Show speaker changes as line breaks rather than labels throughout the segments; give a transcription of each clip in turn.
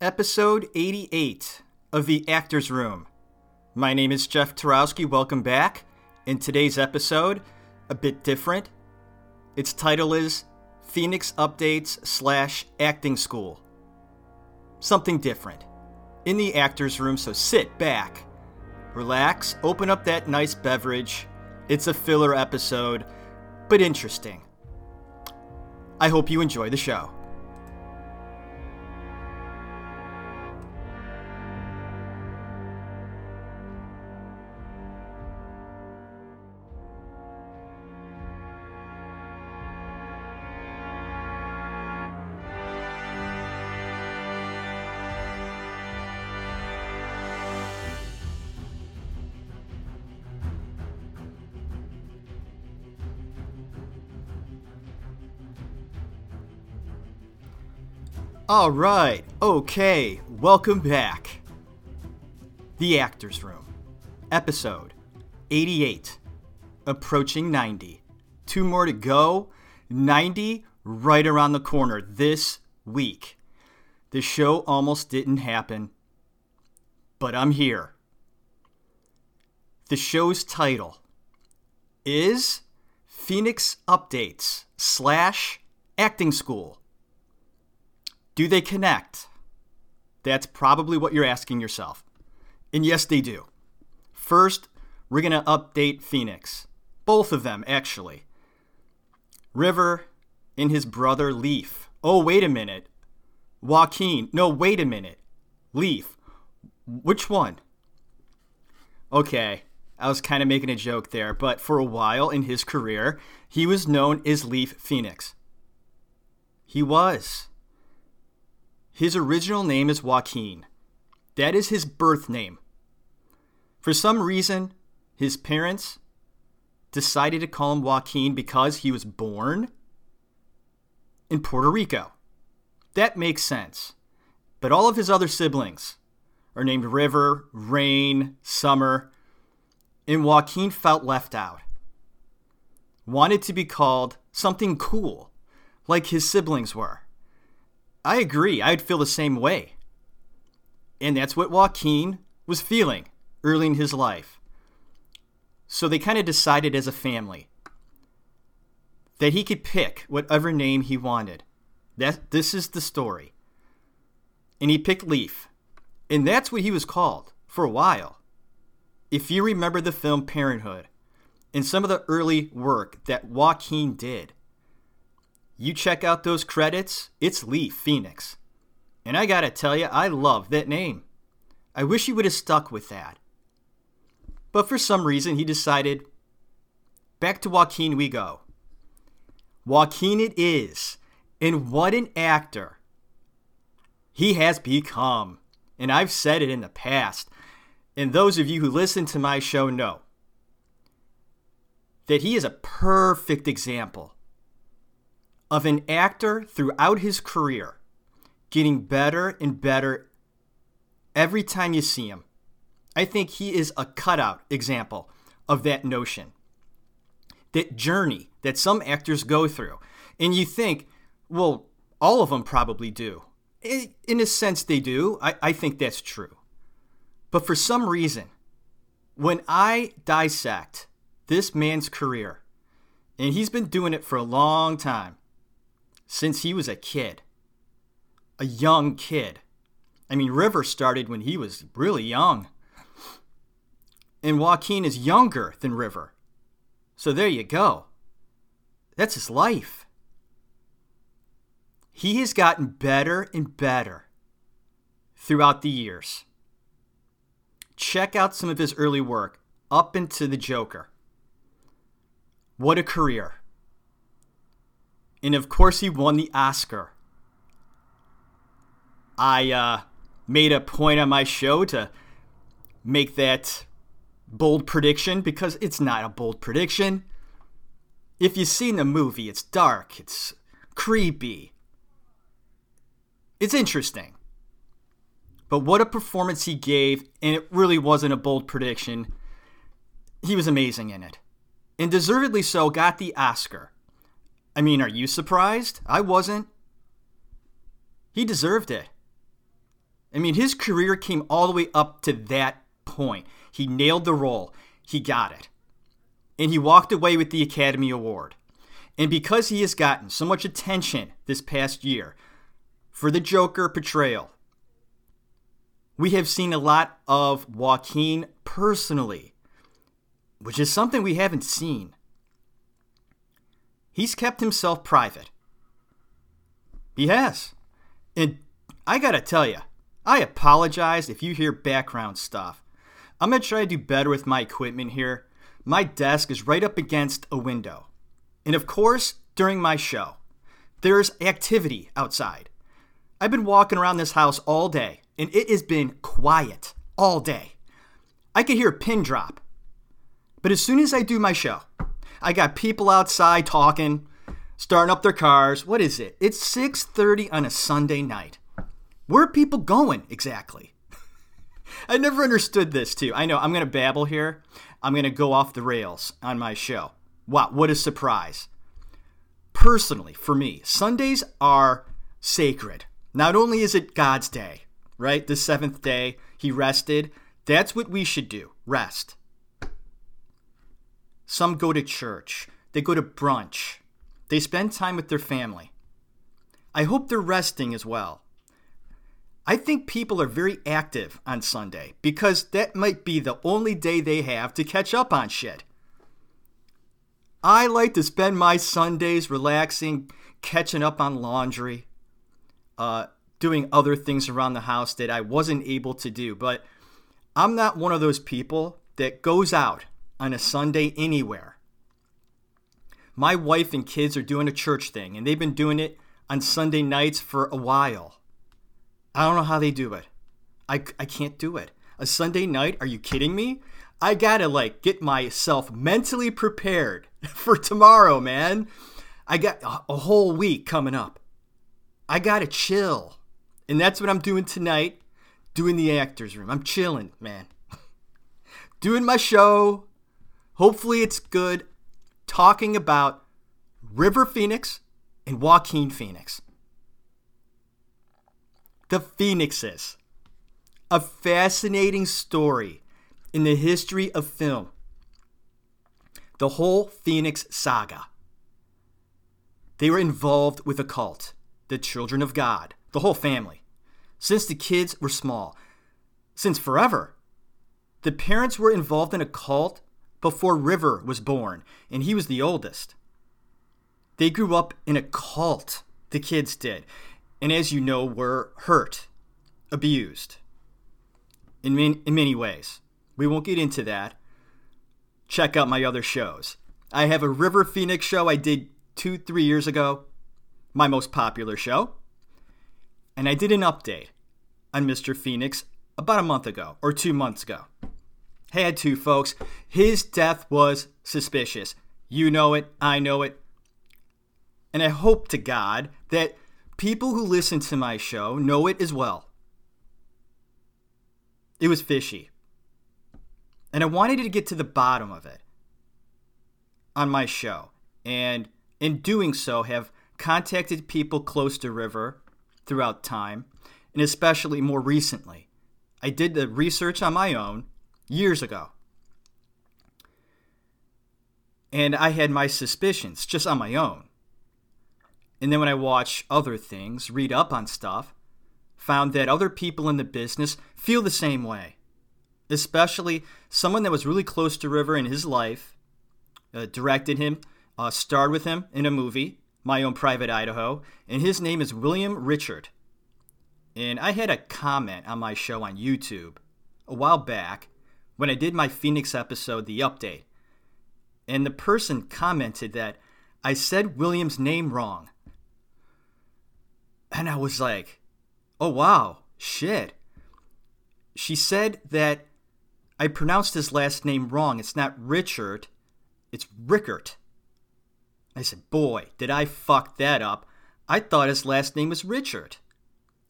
episode 88 of The Actors Room. My name is Jeff Tarowski. Welcome back. In today's episode, a bit different. Its title is Phoenix Updates slash Acting School. Something different. In the actors' room, so sit back, relax, open up that nice beverage. It's a filler episode, but interesting. I hope you enjoy the show. All right, okay, welcome back. The Actors Room, episode 88, approaching 90. Two more to go, 90 right around the corner this week. The show almost didn't happen, but I'm here. The show's title is Phoenix Updates slash Acting School. Do they connect? That's probably what you're asking yourself. And yes, they do. First, we're going to update Phoenix. Both of them, actually. River and his brother Leaf. Oh, wait a minute. Joaquin. No, wait a minute. Leaf. Which one? Okay, I was kind of making a joke there, but for a while in his career, he was known as Leaf Phoenix. He was. His original name is Joaquin. That is his birth name. For some reason, his parents decided to call him Joaquin because he was born in Puerto Rico. That makes sense. But all of his other siblings are named River, Rain, Summer, and Joaquin felt left out. Wanted to be called something cool, like his siblings were. I agree. I'd feel the same way. And that's what Joaquin was feeling early in his life. So they kind of decided as a family that he could pick whatever name he wanted. That this is the story. And he picked Leaf. And that's what he was called for a while. If you remember the film Parenthood and some of the early work that Joaquin did, you check out those credits, it's Leaf Phoenix. And I gotta tell you, I love that name. I wish he would have stuck with that. But for some reason, he decided back to Joaquin we go. Joaquin it is. And what an actor he has become. And I've said it in the past. And those of you who listen to my show know that he is a perfect example of an actor throughout his career getting better and better every time you see him. I think he is a cutout example of that notion, that journey that some actors go through. And you think, well, all of them probably do. In a sense, they do. I, I think that's true. But for some reason, when I dissect this man's career, and he's been doing it for a long time, since he was a kid, a young kid. I mean, River started when he was really young. And Joaquin is younger than River. So there you go. That's his life. He has gotten better and better throughout the years. Check out some of his early work up into the Joker. What a career. And of course, he won the Oscar. I uh, made a point on my show to make that bold prediction because it's not a bold prediction. If you've seen the movie, it's dark, it's creepy, it's interesting. But what a performance he gave, and it really wasn't a bold prediction. He was amazing in it. And deservedly so, got the Oscar. I mean, are you surprised? I wasn't. He deserved it. I mean, his career came all the way up to that point. He nailed the role, he got it. And he walked away with the Academy Award. And because he has gotten so much attention this past year for the Joker portrayal, we have seen a lot of Joaquin personally, which is something we haven't seen. He's kept himself private. He has. And I gotta tell you, I apologize if you hear background stuff. I'm gonna try to do better with my equipment here. My desk is right up against a window. And of course, during my show, there's activity outside. I've been walking around this house all day, and it has been quiet all day. I could hear a pin drop. But as soon as I do my show, I got people outside talking, starting up their cars. What is it? It's 6:30 on a Sunday night. Where are people going exactly? I never understood this too. I know I'm going to babble here. I'm going to go off the rails on my show. Wow, what a surprise. Personally, for me, Sundays are sacred. Not only is it God's day, right? The seventh day, He rested. That's what we should do rest. Some go to church, they go to brunch, they spend time with their family. I hope they're resting as well. I think people are very active on Sunday because that might be the only day they have to catch up on shit. I like to spend my Sundays relaxing, catching up on laundry, uh, doing other things around the house that I wasn't able to do. But I'm not one of those people that goes out on a Sunday anywhere. My wife and kids are doing a church thing, and they've been doing it on Sunday nights for a while. I don't know how they do it. I, I can't do it. A Sunday night? Are you kidding me? I gotta like get myself mentally prepared for tomorrow, man. I got a, whole week coming up. I gotta chill. And that's what I'm doing tonight, doing the actor's room. I'm chilling, man. doing my show. Hopefully it's good. Talking about River Phoenix and Joaquin Phoenix. The Phoenixes. A fascinating story in the history of film. The whole Phoenix saga. They were involved with a cult, the Children of God, the whole family, since the kids were small, since forever. The parents were involved in a cult before River was born, and he was the oldest. They grew up in a cult, the kids did, and as you know, were hurt, abused in, man- in many ways. We won't get into that. Check out my other shows. I have a River Phoenix show I did two, three years ago, my most popular show. And I did an update on Mr. Phoenix about a month ago or two months ago. Had to, folks. His death was suspicious. You know it, I know it. And I hope to God that People who listen to my show know it as well. It was fishy. And I wanted to get to the bottom of it on my show. And in doing so, have contacted people close to River throughout time, and especially more recently. I did the research on my own years ago. And I had my suspicions just on my own. And then when I watch other things, read up on stuff, found that other people in the business feel the same way. Especially someone that was really close to River in his life, uh, directed him, uh, starred with him in a movie, My Own Private Idaho, and his name is William Richard. And I had a comment on my show on YouTube a while back when I did my Phoenix episode, The Update. And the person commented that I said William's name wrong. And I was like, oh, wow, shit. She said that I pronounced his last name wrong. It's not Richard, it's Rickert. I said, boy, did I fuck that up. I thought his last name was Richard.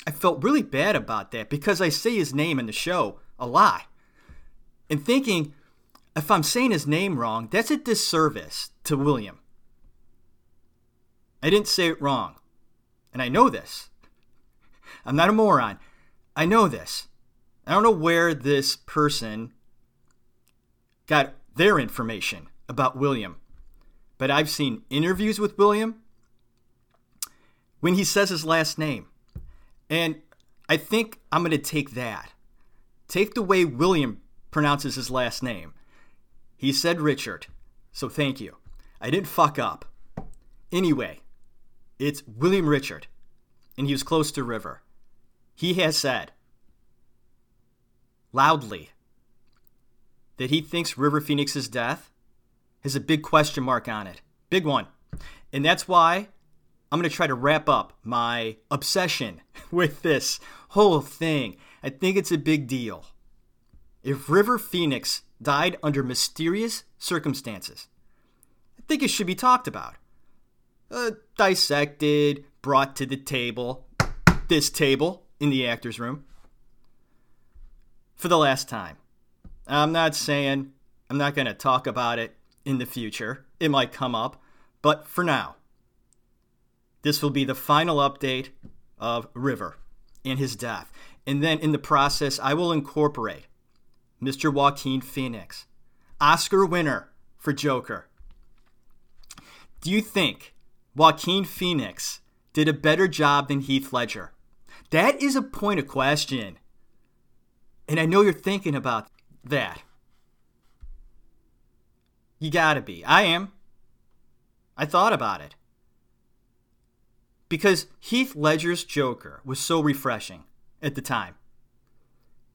I felt really bad about that because I say his name in the show a lot. And thinking, if I'm saying his name wrong, that's a disservice to William. I didn't say it wrong and I know this. I'm not a moron. I know this. I don't know where this person got their information about William, but I've seen interviews with William when he says his last name. And I think I'm going to take that. Take the way William pronounces his last name. He said Richard, so thank you. I didn't fuck up. Anyway, it's William Richard, and he was close to River. He has said loudly that he thinks River Phoenix's death has a big question mark on it. Big one. And that's why I'm going to try to wrap up my obsession with this whole thing. I think it's a big deal. If River Phoenix died under mysterious circumstances, I think it should be talked about. Uh, dissected, brought to the table, this table in the actor's room, for the last time. I'm not saying I'm not going to talk about it in the future. It might come up, but for now, this will be the final update of River and his death. And then in the process, I will incorporate Mr. Joaquin Phoenix, Oscar winner for Joker. Do you think Joaquin Phoenix did a better job than Heath Ledger? That is a point of question. And I know you're thinking about that. You gotta be. I am. I thought about it. Because Heath Ledger's Joker was so refreshing at the time.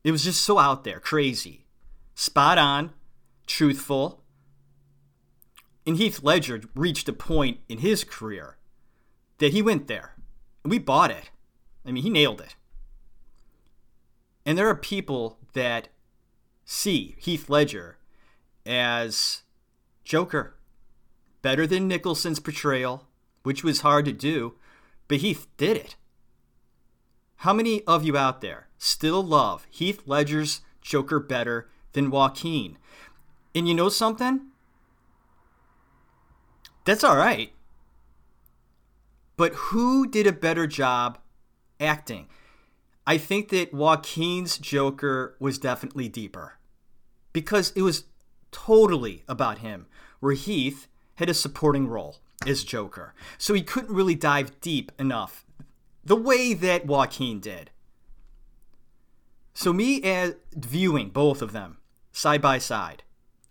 It was just so out there, crazy, spot on, truthful. And Heath Ledger reached a point in his career that he went there. And we bought it. I mean, he nailed it. And there are people that see Heath Ledger as Joker. Better than Nicholson's portrayal, which was hard to do, but Heath did it. How many of you out there still love Heath Ledger's Joker better than Joaquin? And you know something? That's all right. But who did a better job acting? I think that Joaquin's Joker was definitely deeper because it was totally about him, where Heath had a supporting role as Joker. So he couldn't really dive deep enough the way that Joaquin did. So, me as viewing both of them side by side,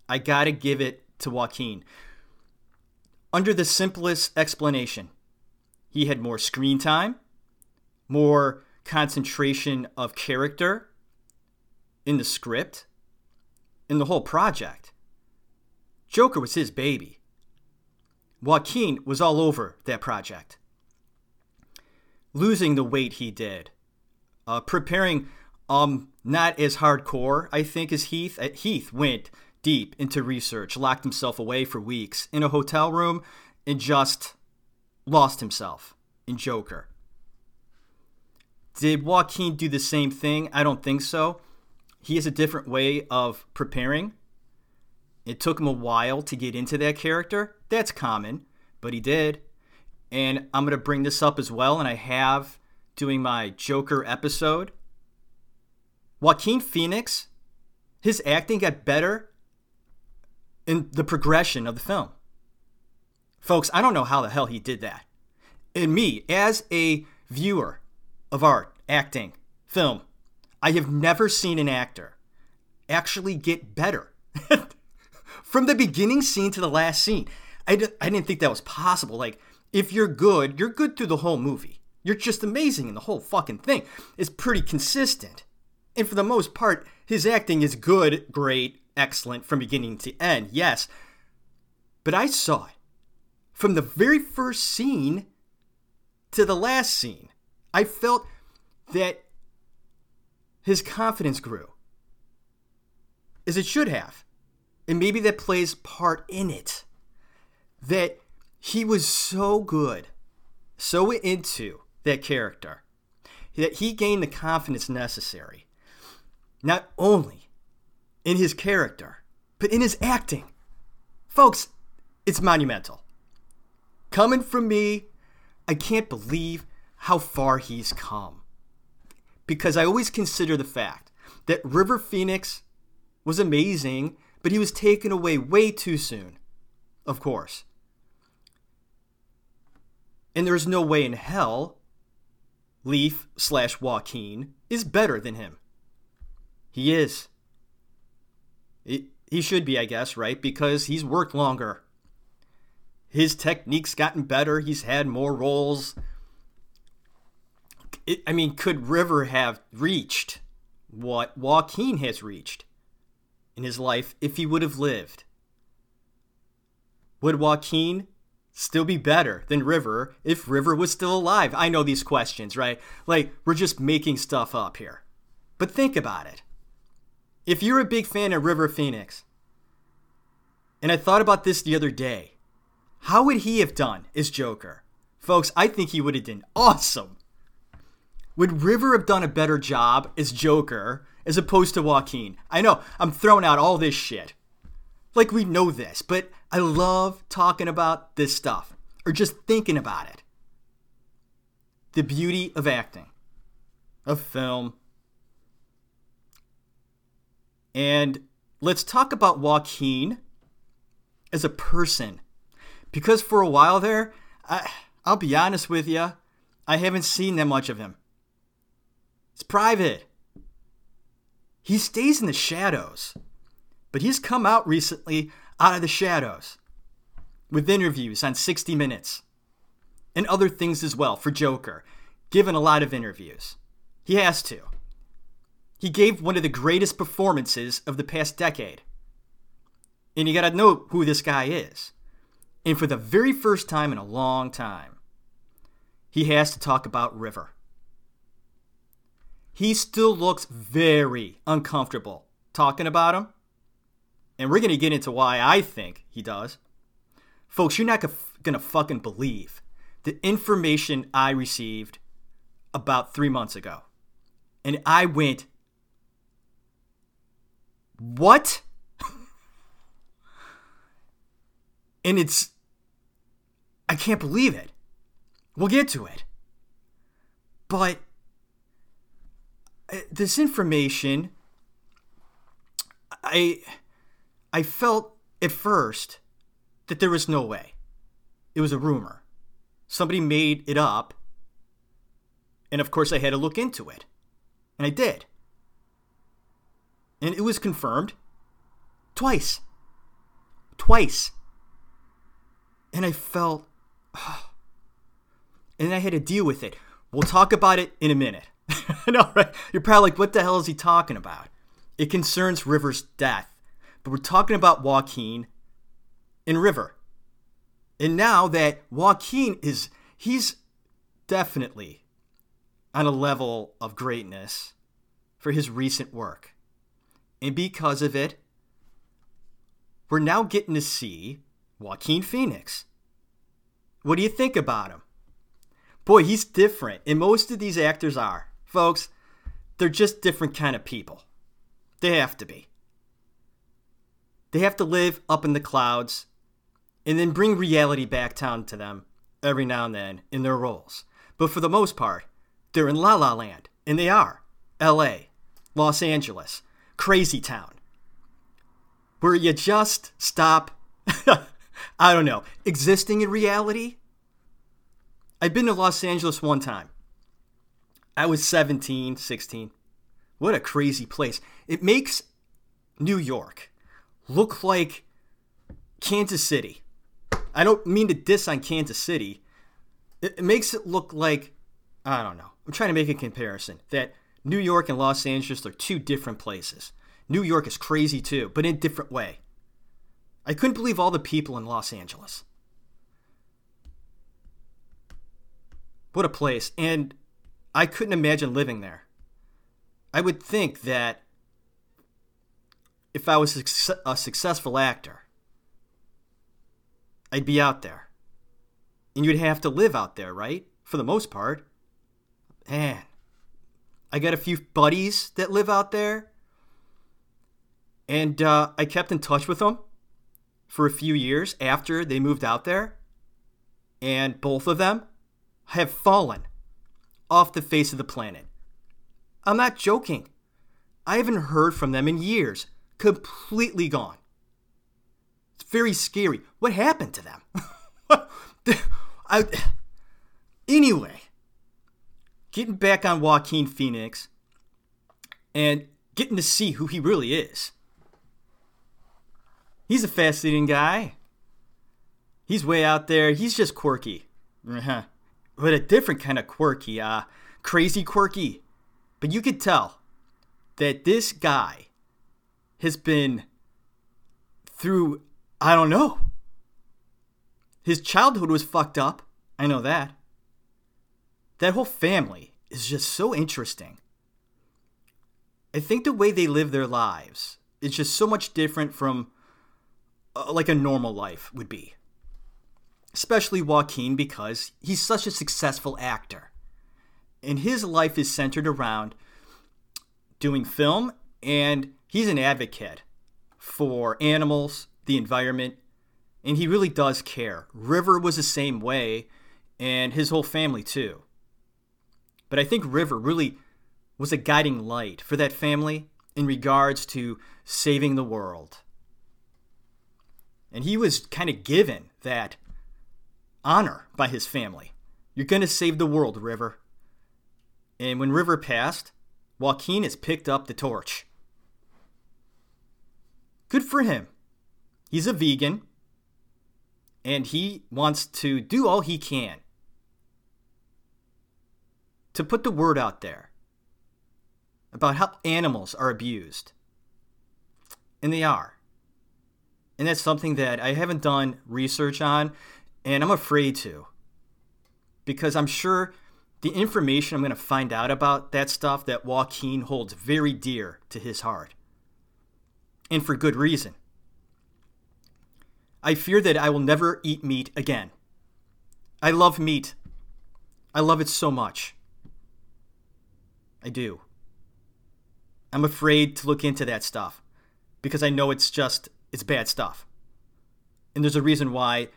I gotta give it to Joaquin. Under the simplest explanation, he had more screen time, more concentration of character in the script, in the whole project. Joker was his baby. Joaquin was all over that project. Losing the weight he did, uh, preparing um not as hardcore, I think, as Heath. Uh, Heath went deep into research, locked himself away for weeks in a hotel room, and just lost himself in Joker. Did Joaquin do the same thing? I don't think so. He has a different way of preparing. It took him a while to get into that character. That's common, but he did. And I'm going to bring this up as well, and I have doing my Joker episode. Joaquin Phoenix, his acting got better in the progression of the film. Folks, I don't know how the hell he did that. And me, as a viewer, of art, acting, film. I have never seen an actor actually get better from the beginning scene to the last scene. I, d- I didn't think that was possible. Like, if you're good, you're good through the whole movie. You're just amazing in the whole fucking thing. It's pretty consistent. And for the most part, his acting is good, great, excellent from beginning to end, yes. But I saw it from the very first scene to the last scene. I felt that his confidence grew, as it should have. And maybe that plays part in it. That he was so good, so into that character, that he gained the confidence necessary, not only in his character, but in his acting. Folks, it's monumental. Coming from me, I can't believe how far he's come. because I always consider the fact that River Phoenix was amazing, but he was taken away way too soon. Of course. And there's no way in hell Leaf slash Joaquin is better than him. He is. It, he should be, I guess, right? Because he's worked longer. His technique's gotten better. He's had more roles. I mean, could River have reached what Joaquin has reached in his life if he would have lived? Would Joaquin still be better than River if River was still alive? I know these questions, right? Like, we're just making stuff up here. But think about it. If you're a big fan of River Phoenix, and I thought about this the other day, how would he have done as Joker? Folks, I think he would have done awesome. Would River have done a better job as Joker as opposed to Joaquin? I know, I'm throwing out all this shit. Like we know this, but I love talking about this stuff or just thinking about it. The beauty of acting, of film. And let's talk about Joaquin as a person. Because for a while there, I, I'll be honest with you, I haven't seen that much of him. It's private. He stays in the shadows. But he's come out recently out of the shadows with interviews on 60 Minutes and other things as well for Joker, given a lot of interviews. He has to. He gave one of the greatest performances of the past decade. And you gotta know who this guy is. And for the very first time in a long time, he has to talk about River. He still looks very uncomfortable talking about him and we're going to get into why I think he does. Folks, you're not going to fucking believe the information I received about three months ago. And I went, what? and it's, I can't believe it. We'll get to it. But uh, this information, I I felt at first that there was no way. It was a rumor. Somebody made it up. And of course, I had to look into it. And I did. And it was confirmed twice. Twice. And I felt. Oh, and I had to deal with it. We'll talk about it in a minute. no, right? You're probably like, what the hell is he talking about? It concerns River's death but we're talking about Joaquin and River. And now that Joaquin is, he's definitely on a level of greatness for his recent work. And because of it, we're now getting to see Joaquin Phoenix. What do you think about him? Boy, he's different. And most of these actors are. Folks, they're just different kind of people. They have to be. They have to live up in the clouds and then bring reality back down to them every now and then in their roles. But for the most part, they're in La La Land, and they are LA, Los Angeles, crazy town, where you just stop, I don't know, existing in reality. I've been to Los Angeles one time. I was 17, 16. What a crazy place. It makes New York look like Kansas City. I don't mean to diss on Kansas City. It, makes it look like, I don't know. I'm trying to make a comparison that New York and Los Angeles are two different places. New York is crazy too, but in a different way. I couldn't believe all the people in Los Angeles. What a place. And I couldn't imagine living there. I would think that if I was a successful actor, I'd be out there. And you'd have to live out there, right? For the most part. Man, I got a few buddies that live out there. And uh, I kept in touch with them for a few years after they moved out there. And both of them have fallen off the face of the planet. I'm not joking. I haven't heard from them in years. Completely gone. It's very scary. What happened to them? I, anyway, getting back on Joaquin Phoenix and getting to see who he really is. He's a fascinating guy. He's way out there. He's just quirky. Uh-huh. But a different kind of quirky, uh, crazy quirky. But you could tell that this guy has been through, I don't know. His childhood was fucked up. I know that. That whole family is just so interesting. I think the way they live their lives is just so much different from uh, like a normal life would be. Especially Joaquin because he's such a successful actor. And his life is centered around doing film and he's an advocate for animals, the environment, and he really does care. River was the same way and his whole family too. But I think River really was a guiding light for that family in regards to saving the world. And he was kind of given that honor by his family. You're going to save the world, River. And when River passed, Joaquin has picked up the torch. Good for him. He's a vegan, and he wants to do all he can to put the word out there about how animals are abused. And they are. And that's something that I haven't done research on, and I'm afraid to. Because I'm sure the information I'm going to find out about that stuff that Joaquin holds very dear to his heart. And for good reason. I fear that I will never eat meat again. I love meat. I love it so much. I do. I'm afraid to look into that stuff because I know it's just it's bad stuff. And there's a reason why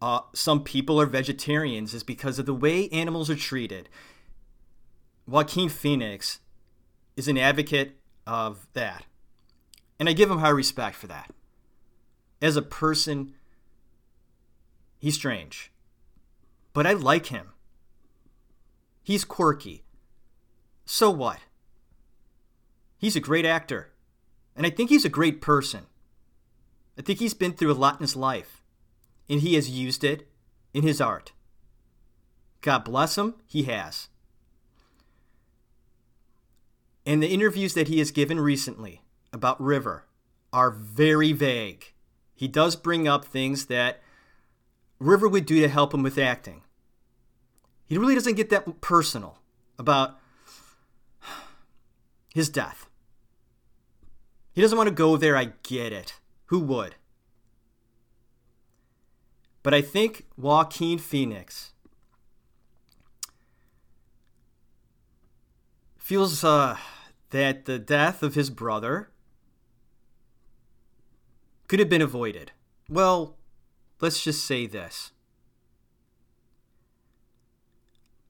uh, some people are vegetarians is because of the way animals are treated. Joaquin Phoenix is an advocate of that. And I give him high respect for that. As a person, he's strange. But I like him. He's quirky. So what? He's a great actor. And I think he's a great person. I think he's been through a lot in his life, and he has used it in his art. God bless him, he has. And the interviews that he has given recently about River are very vague. He does bring up things that River would do to help him with acting. He really doesn't get that personal about his death. He doesn't want to go there, I get it. Who would? But I think Joaquin Phoenix feels uh, that the death of his brother could have been avoided. Well, let's just say this.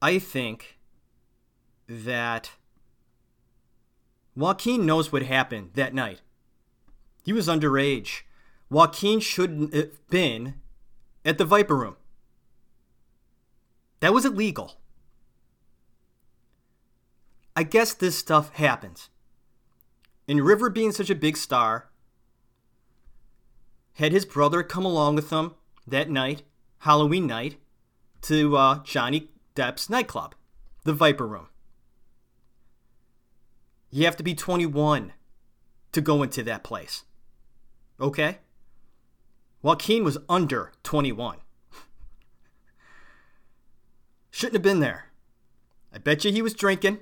I think that Joaquin knows what happened that night. He was underage. Joaquin shouldn't have been at the Viper Room. That was illegal. I guess this stuff happens. And River, being such a big star, had his brother come along with him that night, Halloween night, to uh, Johnny Depp's nightclub, the Viper Room. You have to be 21 to go into that place. Okay? Joaquin was under 21. Shouldn't have been there. I bet you he was drinking,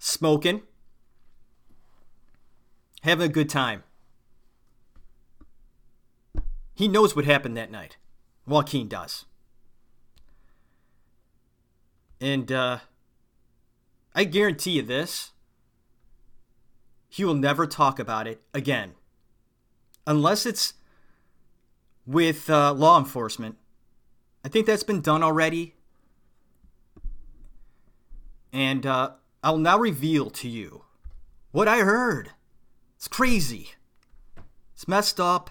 smoking, having a good time. He knows what happened that night. Joaquin does. And, uh, I guarantee you this. He will never talk about it again. Unless it's with uh, law enforcement. I think that's been done already. And uh, I'll now reveal to you what I heard. It's crazy. It's messed up.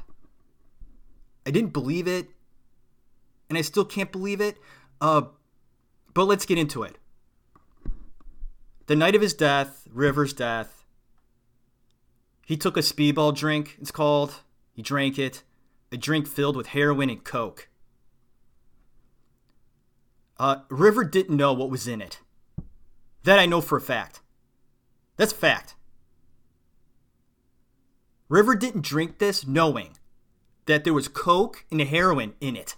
I didn't believe it. And I still can't believe it. Uh, but let's get into it. The night of his death, River's death, he took a speedball drink, it's called. He drank it. A drink filled with heroin and coke. Uh, River didn't know what was in it. That I know for a fact. That's fact. River didn't drink this knowing that there was coke and heroin in it.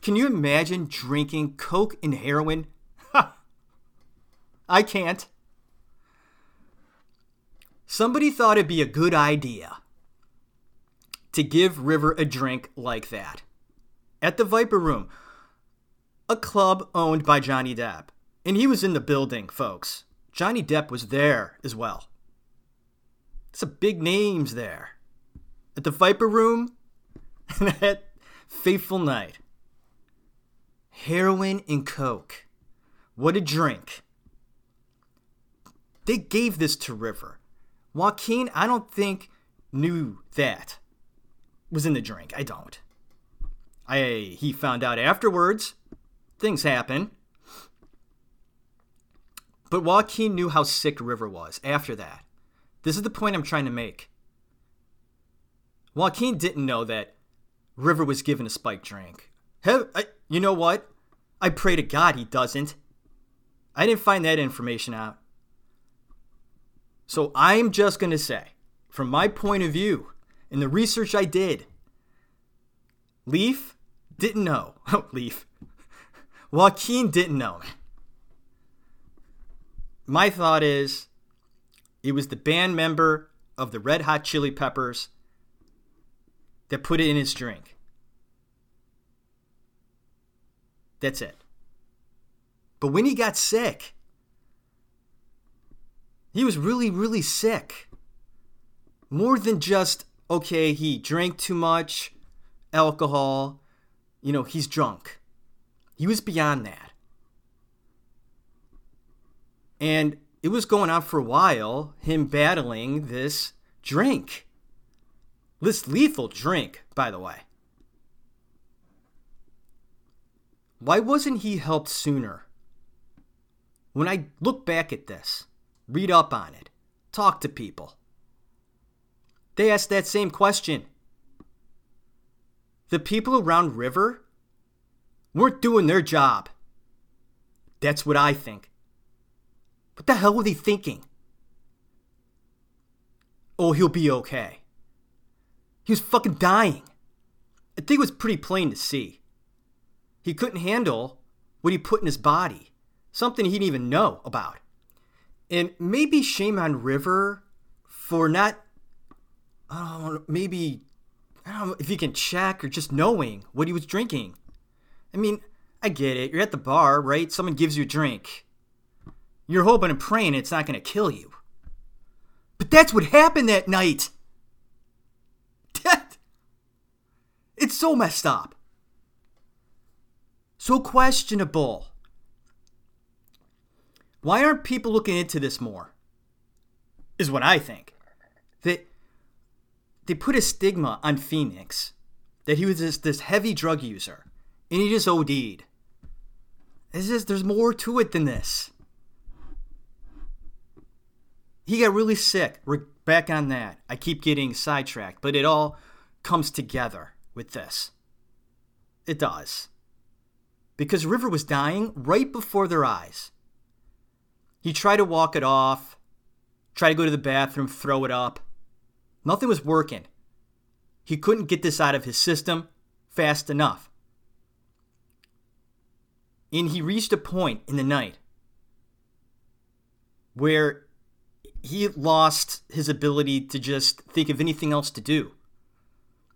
Can you imagine drinking coke and heroin? I can't. Somebody thought it'd be a good idea to give River a drink like that. At the Viper Room, a club owned by Johnny Depp. And he was in the building, folks. Johnny Depp was there as well. Some big names there. At the Viper Room and at Fateful Night. Heroin and Coke. What a drink. They gave this to River. Joaquin, I don't think, knew that was in the drink. I don't. I he found out afterwards. Things happen. But Joaquin knew how sick River was after that. This is the point I'm trying to make. Joaquin didn't know that River was given a spiked drink. I, you know what? I pray to God he doesn't. I didn't find that information out. So I'm just going to say, from my point of view, in the research I did, Leaf didn't know. Oh, Leaf. Joaquin didn't know. My thought is it was the band member of the Red Hot Chili Peppers that put it in his drink. That's it. But when he got sick, he was really, really sick. More than just, okay, he drank too much alcohol, you know, he's drunk. He was beyond that. And it was going on for a while, him battling this drink. This lethal drink, by the way. Why wasn't he helped sooner? When I look back at this, read up on it, talk to people, they asked that same question. The people around River weren't doing their job. That's what I think. What the hell were they thinking? Oh, he'll be okay. He was fucking dying. I think it was pretty plain to see. He couldn't handle what he put in his body, something he didn't even know about. And maybe shame on River for not, maybe, I don't know if you can check or just knowing what he was drinking. I mean, I get it. You're at the bar, right? Someone gives you a drink. You're hoping and praying it's not going to kill you. But that's what happened that night. It's so messed up. So questionable. Why aren't people looking into this more? Is what I think. That they put a stigma on Phoenix that he was this, this heavy drug user and he just OD'd. It's there's more to it than this. He got really sick. We're back on that. I keep getting sidetracked, but it all comes together with this. It does. Because River was dying right before their eyes. He tried to walk it off, tried to go to the bathroom, throw it up. Nothing was working. He couldn't get this out of his system fast enough. And he reached a point in the night where he lost his ability to just think of anything else to do.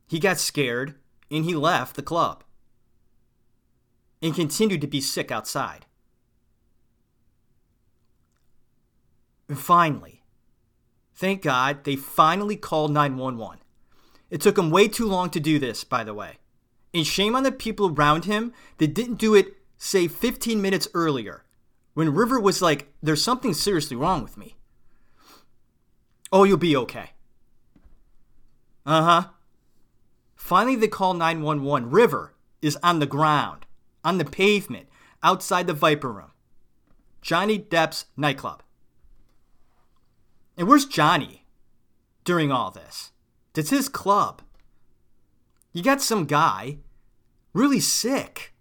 He got scared and he left the club and continued to be sick outside. And finally, thank God, they finally called 911. It took him way too long to do this, by the way. And shame on the people around him that didn't do it say 15 minutes earlier when River was like, there's something seriously wrong with me. Oh, you'll be okay. Uh huh. Finally, they call 911. River is on the ground, on the pavement, outside the Viper Room. Johnny Depp's nightclub. And where's Johnny during all this? It's his club. You got some guy really sick.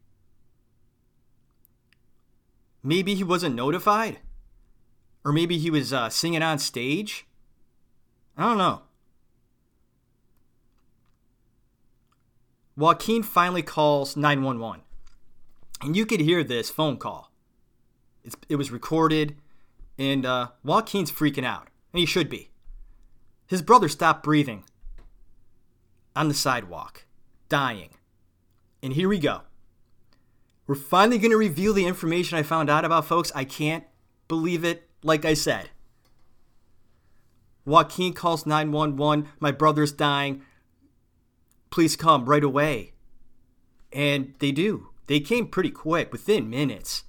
Maybe he wasn't notified? Or maybe he was uh, singing on stage? I don't know. Joaquin finally calls 911. And you could hear this phone call. It's, it was recorded, and uh, Joaquin's freaking out. And he should be. His brother stopped breathing on the sidewalk, dying. And here we go. We're finally going to reveal the information I found out about, folks. I can't believe it, like I said. Joaquin calls 911. My brother's dying. Please come right away. And they do. They came pretty quick, within minutes.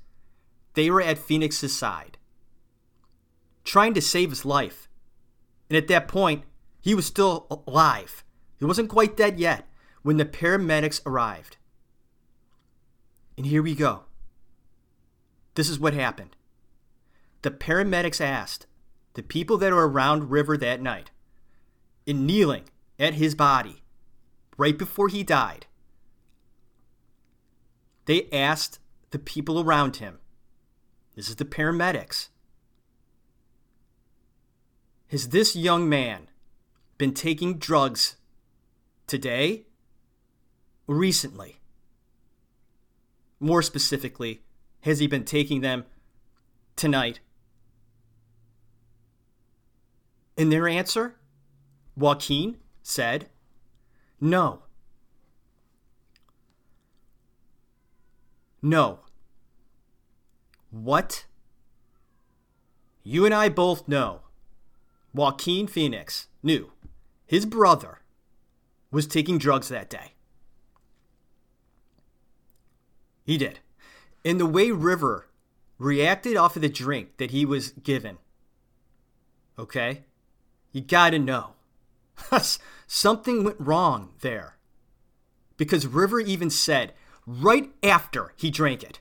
They were at Phoenix's side, trying to save his life. And at that point, he was still alive. He wasn't quite dead yet when the paramedics arrived. And here we go. This is what happened. The paramedics asked the people that were around River that night, in kneeling at his body, right before he died, they asked the people around him, this is the paramedics, has this young man been taking drugs today recently? More specifically, has he been taking them tonight? In their answer, Joaquin said, No. No. What? You and I both know Joaquin Phoenix knew his brother was taking drugs that day. He did. And the way River reacted off of the drink that he was given, okay, you gotta know. Something went wrong there. Because River even said right after he drank it,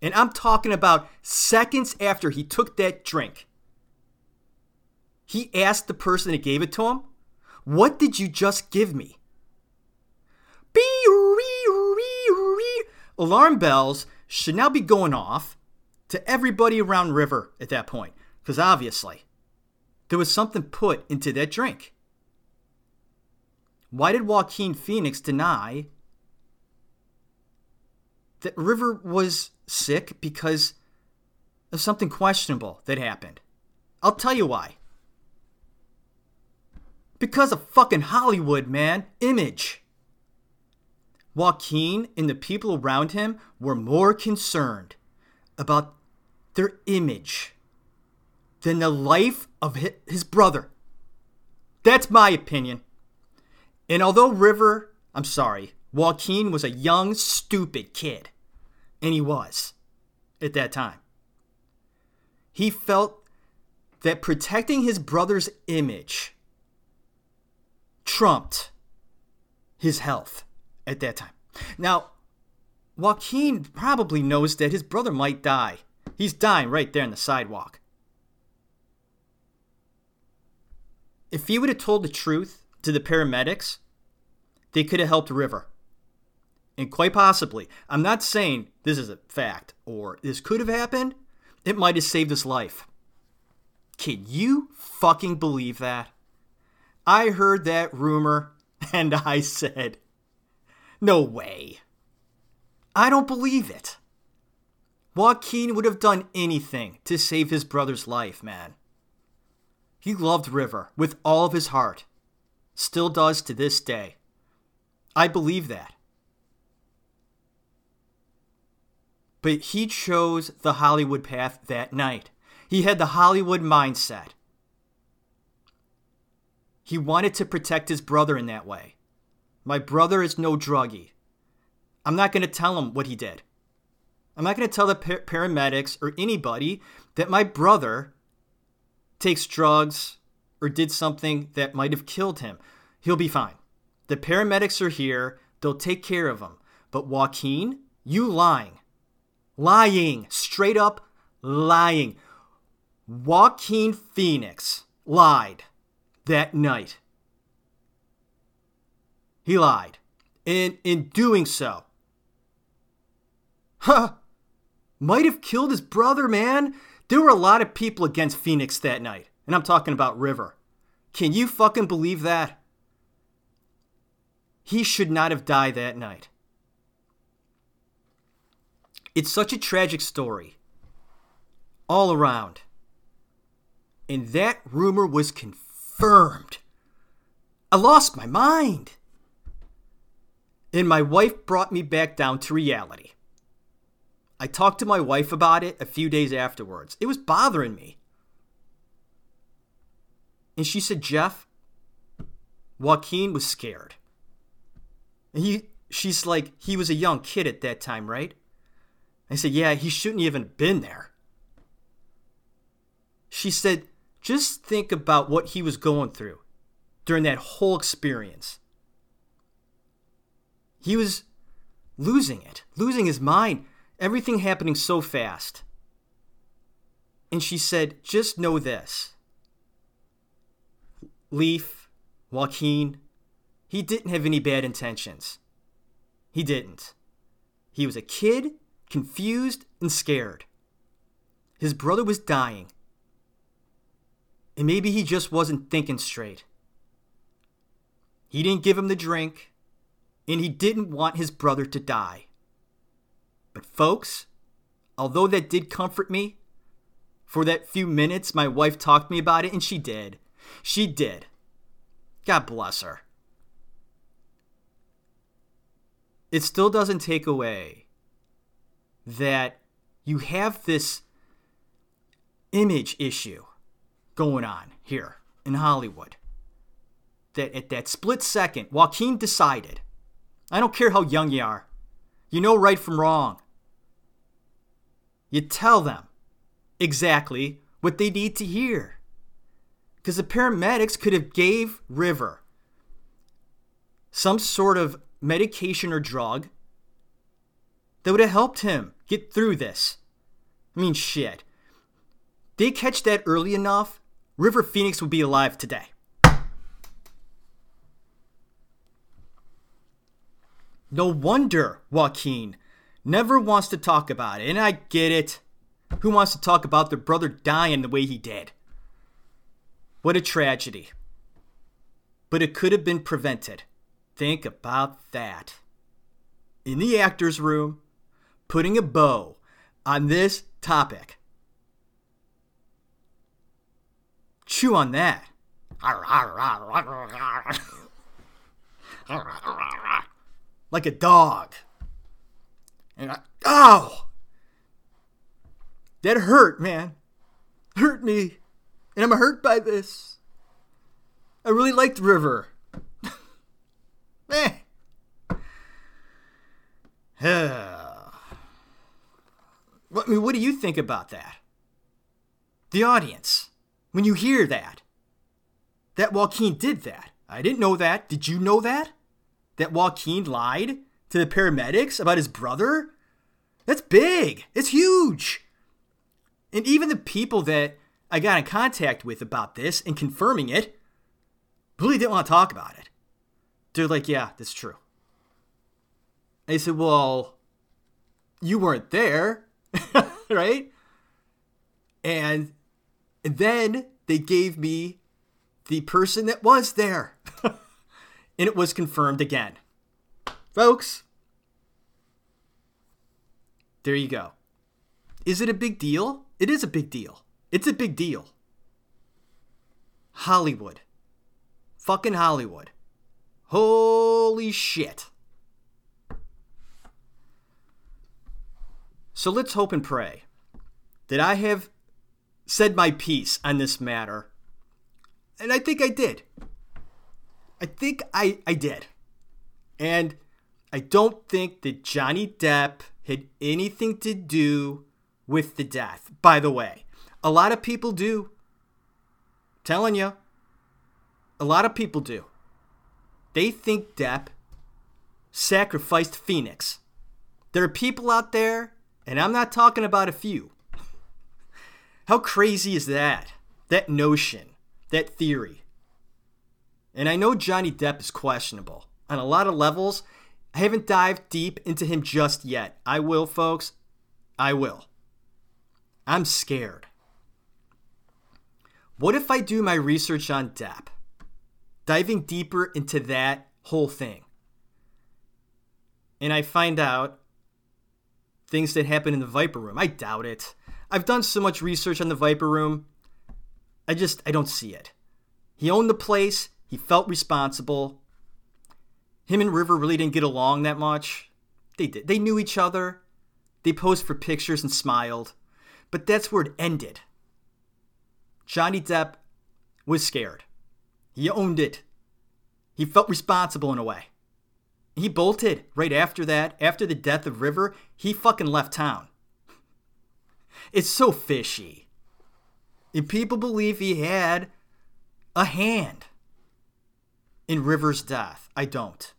and I'm talking about seconds after he took that drink, he asked the person that gave it to him, What did you just give me? Alarm bells should now be going off to everybody around River at that point, because obviously there was something put into that drink. Why did Joaquin Phoenix deny that River was sick because of something questionable that happened? I'll tell you why. Because of fucking Hollywood, man. Image. Joaquin and the people around him were more concerned about their image than the life of his brother. That's my opinion. And although River, I'm sorry, Joaquin was a young, stupid kid, and he was at that time, he felt that protecting his brother's image trumped his health at that time. Now, Joaquin probably knows that his brother might die. He's dying right there on the sidewalk. If he would have told the truth to the paramedics, they could have helped River. And quite possibly, I'm not saying this is a fact or this could have happened, it might have saved his life. Can you fucking believe that? I heard that rumor and I said, no way. I don't believe it. Joaquin would have done anything to save his brother's life, man. He loved River with all of his heart. Still does to this day. I believe that. But he chose the Hollywood path that night. He had the Hollywood mindset. He wanted to protect his brother in that way. My brother is no druggie. I'm not going to tell him what he did. I'm not going to tell the par- paramedics or anybody that my brother takes drugs or did something that might have killed him. He'll be fine. The paramedics are here. They'll take care of him. But Joaquin, you lying. Lying. Straight up lying. Joaquin Phoenix lied that night. He lied. And in doing so, huh, might have killed his brother, man. There were a lot of people against Phoenix that night. And I'm talking about River. Can you fucking believe that? He should not have died that night. It's such a tragic story. All around. And that rumor was confirmed. I lost my mind. And my wife brought me back down to reality. I talked to my wife about it a few days afterwards. It was bothering me. And she said, Jeff, Joaquin was scared. And he, she's like, he was a young kid at that time, right? I said, yeah, he shouldn't even been there. She said, just think about what he was going through during that whole experience. He was losing it, losing his mind, everything happening so fast. And she said, just know this Leaf, Joaquin, he didn't have any bad intentions. He didn't. He was a kid, confused and scared. His brother was dying. And maybe he just wasn't thinking straight. He didn't give him the drink, and he didn't want his brother to die. But, folks, although that did comfort me, for that few minutes my wife talked to me about it, and she did. She did. God bless her. It still doesn't take away that you have this image issue going on here in Hollywood. That at that split second, Joaquin decided, I don't care how young you are, you know right from wrong. You tell them exactly what they need to hear because the paramedics could have gave River some sort of medication or drug that would have helped him get through this. I mean, shit. They catch that early enough, River Phoenix would be alive today. No wonder Joaquin never wants to talk about it, and I get it. Who wants to talk about their brother dying the way he did? What a tragedy. But it could have been prevented. Think about that. In the actor's room, putting a bow on this topic. Chew on that. like a dog. And I, oh, that hurt, man. Hurt me and I'm hurt by this. I really liked River. eh. I mean, what do you think about that? The audience, when you hear that, that Joaquin did that. I didn't know that. Did you know that? That Joaquin lied to the paramedics about his brother? That's big. It's huge. And even the people that I got in contact with about this and confirming it really didn't want to talk about it. They're like, yeah, that's true. I said, well, you weren't there, right? And, and then they gave me the person that was there. and it was confirmed again. Folks, there you go. Is it a big deal? It is a big deal. It's a big deal. Hollywood. Fucking Hollywood. Holy shit. So let's hope and pray that I have said my piece on this matter. And I think I did. I think I, I did. And I don't think that Johnny Depp had anything to do with the death. By the way, a lot of people do. Telling you. A lot of people do. They think Depp sacrificed Phoenix. There are people out there, and I'm not talking about a few. How crazy is that? That notion, that theory. And I know Johnny Depp is questionable on a lot of levels. I haven't dived deep into him just yet. I will, folks. I will. I'm scared. What if I do my research on Depp? Diving deeper into that whole thing. And I find out things that happen in the Viper Room. I doubt it. I've done so much research on the Viper Room. I just, I don't see it. He owned the place, he felt responsible. Him and River really didn't get along that much. They did. They knew each other. They posed for pictures and smiled. But that's where it ended. Johnny Depp was scared. He owned it. He felt responsible in a way. He bolted right after that. After the death of River, he fucking left town. It's so fishy. And people believe he had a hand in River's death. I don't.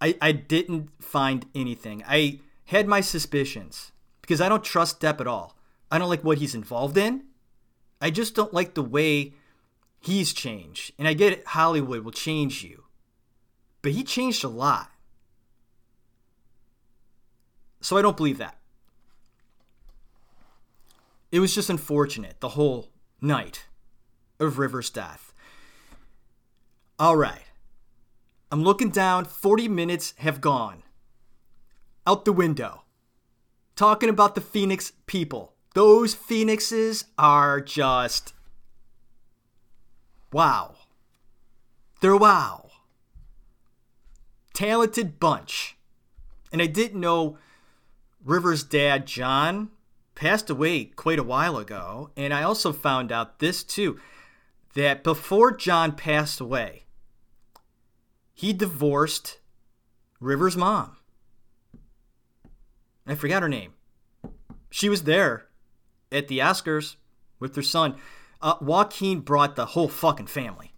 I, I didn't find anything. I had my suspicions because I don't trust Depp at all. I don't like what he's involved in. I just don't like the way he's changed. And I get it, Hollywood will change you. But he changed a lot. So I don't believe that. It was just unfortunate, the whole night of River's death. All right. I'm looking down, 40 minutes have gone. Out the window. Talking about the Phoenix people. Those Phoenixes are just. Wow. They're wow. Talented bunch. And I didn't know River's dad, John, passed away quite a while ago. And I also found out this too that before John passed away, he divorced River's mom. I forgot her name. She was there at the Oscars with their son. Uh, Joaquin brought the whole fucking family.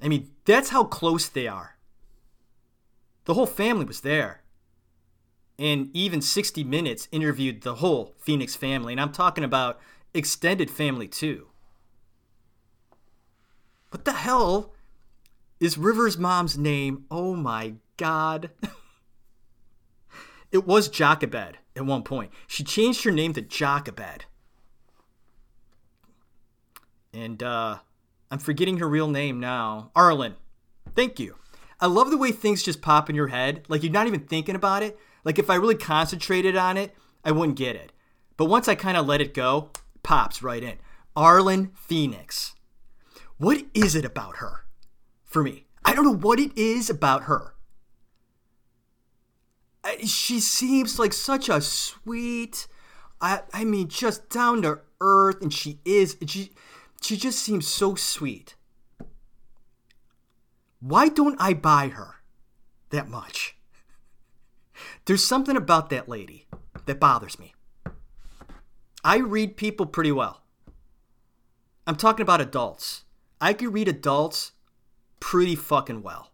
I mean, that's how close they are. The whole family was there and even 60 Minutes interviewed the whole Phoenix family. And I'm talking about extended family too. What the hell is River's mom's name? Oh my god. it was Jochebed at one point. She changed her name to Jochebed. And uh, I'm forgetting her real name now. Arlyn. Thank you. I love the way things just pop in your head. Like you're not even thinking about it. Like if I really concentrated on it, I wouldn't get it. But once I kind of let it go, pops right in. Arlyn Phoenix. What is it about her for me? I don't know what it is about her. She seems like such a sweet, I, I mean, just down to earth, and she is. She, she just seems so sweet. Why don't I buy her that much? There's something about that lady that bothers me. I read people pretty well. I'm talking about adults. I can read adults pretty fucking well.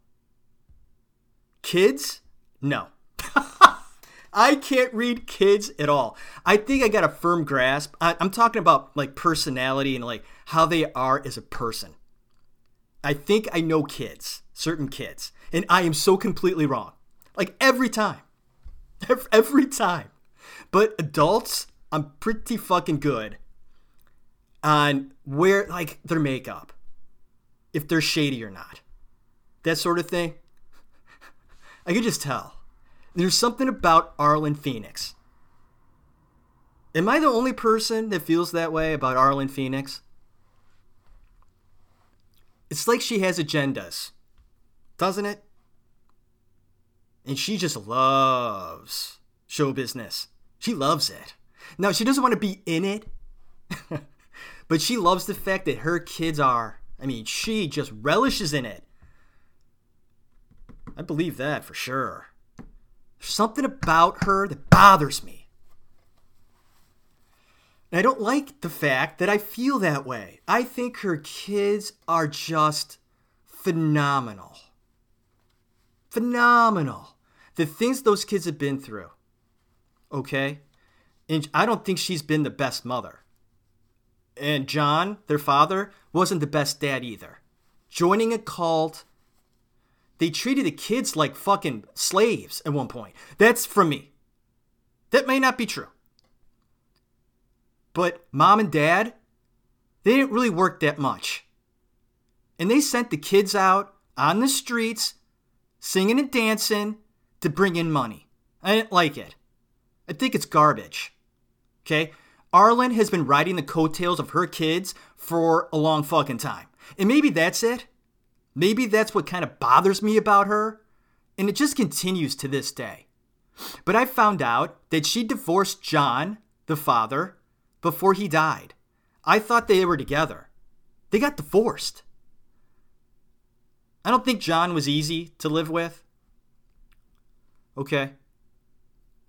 Kids? No. I can't read kids at all. I think I got a firm grasp. I, am talking about like personality and like how they are as a person. I think I know kids, certain kids, and I am so completely wrong. Like every time. Every time. But adults, I'm pretty fucking good on where like their makeup, if they're shady or not, that sort of thing. I could just tell. There's something about Arlyn Phoenix. Am I the only person that feels that way about Arlyn Phoenix? It's like she has agendas, doesn't it? And she just loves show business. She loves it. Now, she doesn't want to be in it, but she loves the fact that her kids are. I mean, she just relishes in it. I believe that for sure. There's something about her that bothers me. And I don't like the fact that I feel that way. I think her kids are just phenomenal. Phenomenal. The things those kids have been through. Okay? And I don't think she's been the best mother. And John, their father, wasn't the best dad either. Joining a cult, they treated the kids like fucking slaves at one point. That's from me. That may not be true. But mom and dad, they didn't really work that much. And they sent the kids out on the streets singing and dancing to bring in money. I didn't like it. I think it's garbage. Okay? Arlyn has been riding the coattails of her kids for a long fucking time. And maybe that's it. Maybe that's what kind of bothers me about her. And it just continues to this day. But I found out that she divorced John, the father, before he died. I thought they were together. They got divorced. I don't think John was easy to live with. Okay.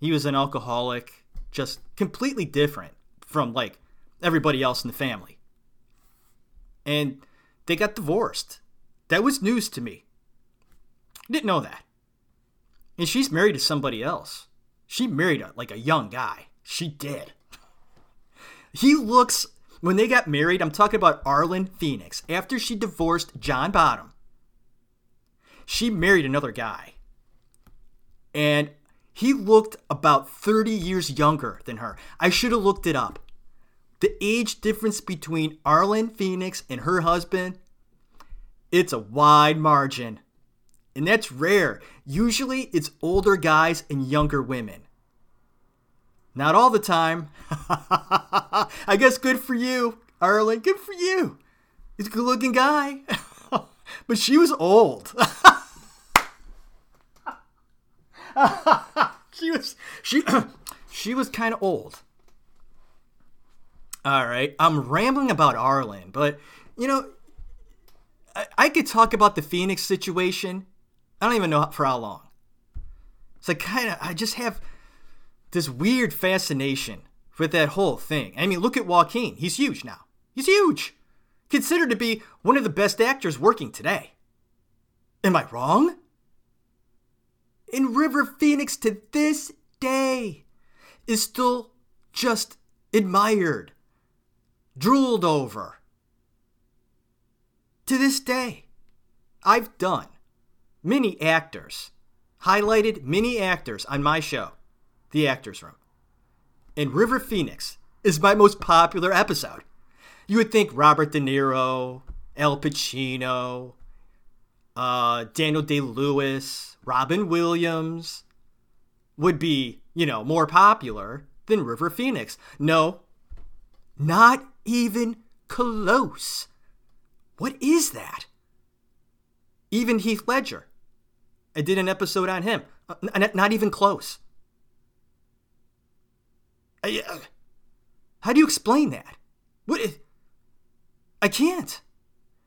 He was an alcoholic, just completely different from like everybody else in the family. And they got divorced. That was news to me. Didn't know that. And she's married to somebody else. She married a, like a young guy. She did. He looks when they got married, I'm talking about Arlyn Phoenix. After she divorced John Bottom, she married another guy. And he looked about 30 years younger than her. I should have looked it up. The age difference between Arlyn Phoenix and her husband, it's a wide margin. And that's rare. Usually it's older guys and younger women. Not all the time. I guess good for you, Arlyn. Good for you. He's a good looking guy. but she was old. she was she she was kind of old. All right, I'm rambling about Arlyn, but you know, I, I could talk about the Phoenix situation. I don't even know for how long. It's like kind of I just have this weird fascination with that whole thing. I mean, look at Joaquin. He's huge now. He's huge. Considered to be one of the best actors working today. Am I wrong? In River Phoenix to this day is still just admired, drooled over. To this day, I've done many actors, highlighted many actors on my show the Actors Room. And River Phoenix is my most popular episode. You would think Robert De Niro, Al Pacino, uh, Daniel Day Lewis, Robin Williams would be, you know, more popular than River Phoenix. No, not even close. What is that? Even Heath Ledger. I did an episode on him. Uh, not even close. Uh, how do you explain that? What? I can't.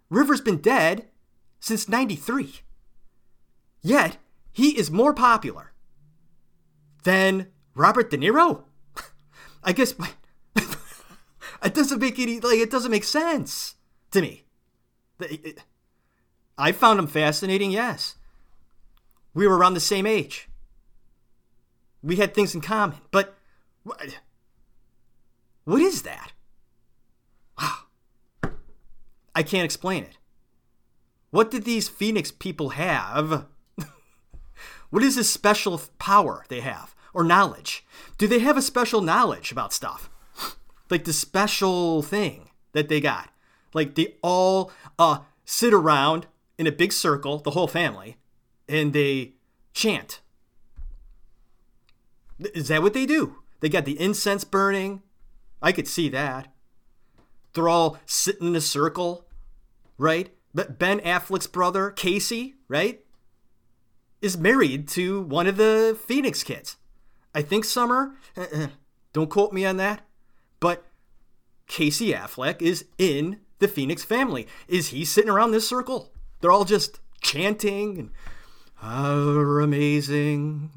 River's been dead since 93. Yet, he is more popular than Robert De Niro? I guess it doesn't make any like it doesn't make sense to me. I found him fascinating, yes. We were around the same age. We had things in common, but what, what is that? I can't explain it. What did these Phoenix people have? What is this special power they have or knowledge? Do they have a special knowledge about stuff? Like the special thing that they got. Like they all uh, sit around in a big circle, the whole family, and they chant. Is that what they do? They got the incense burning. I could see that. They're all sitting in a circle, right? But Ben Affleck's brother, Casey, right, is married to one of the Phoenix kids. I think Summer, uh-uh, don't quote me on that, but Casey Affleck is in the Phoenix family. Is he sitting around this circle? They're all just chanting and are amazing.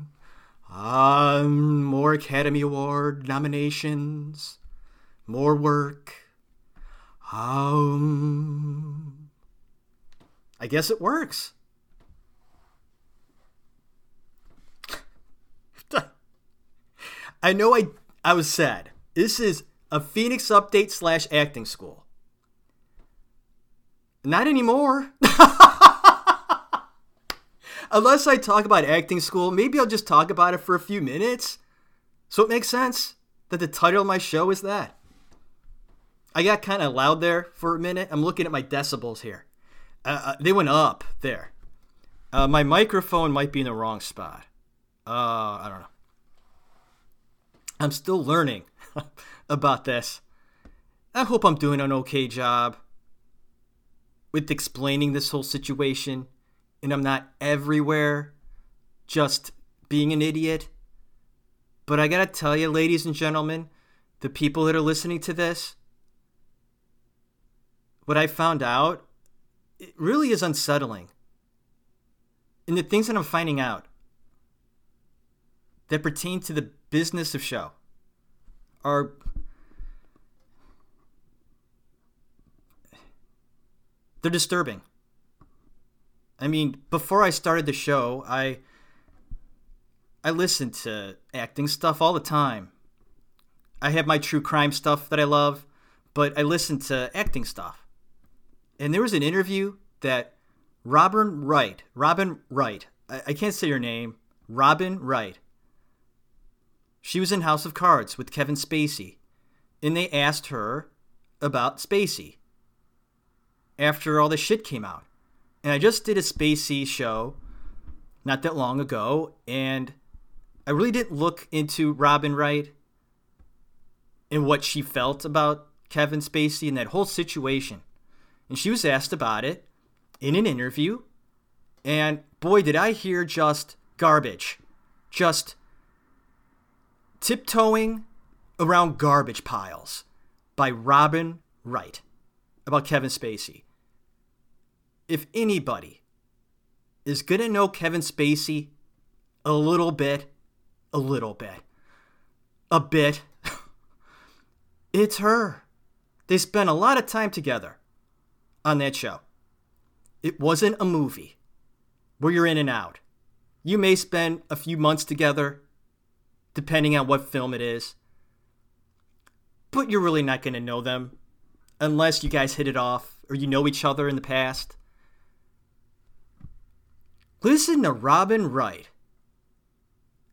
Um, more Academy Award nominations, more work. Um, I guess it works. I know I I was sad. This is a Phoenix update slash acting school. Not anymore. Unless I talk about acting school, maybe I'll just talk about it for a few minutes. So it makes sense that the title of my show is that. I got kind of loud there for a minute. I'm looking at my decibels here. Uh, uh, they went up there. Uh, my microphone might be in the wrong spot. Uh, I don't know. I'm still learning about this. I hope I'm doing an okay job with explaining this whole situation and I'm not everywhere just being an idiot. But I gotta tell you, ladies and gentlemen, the people that are listening to this, what I found out, it really is unsettling. And the things that I'm finding out that pertain to the business of show are they're disturbing. I mean, before I started the show, I I listened to acting stuff all the time. I have my true crime stuff that I love, but I listened to acting stuff. And there was an interview that Robin Wright, Robin Wright, I, I can't say your name, Robin Wright. She was in House of Cards with Kevin Spacey, and they asked her about Spacey after all the shit came out. And I just did a Spacey show not that long ago, and I really didn't look into Robin Wright and what she felt about Kevin Spacey and that whole situation. And she was asked about it in an interview, and boy, did I hear just garbage. Just tiptoeing around garbage piles by Robin Wright about Kevin Spacey if anybody is going to know Kevin Spacey a little bit, a little bit, a bit, it's her. They spent a lot of time together on that show. It wasn't a movie where you're in and out. You may spend a few months together, depending on what film it is, but you're really not going to know them unless you guys hit it off or you know each other in the past. Listen to Robin Wright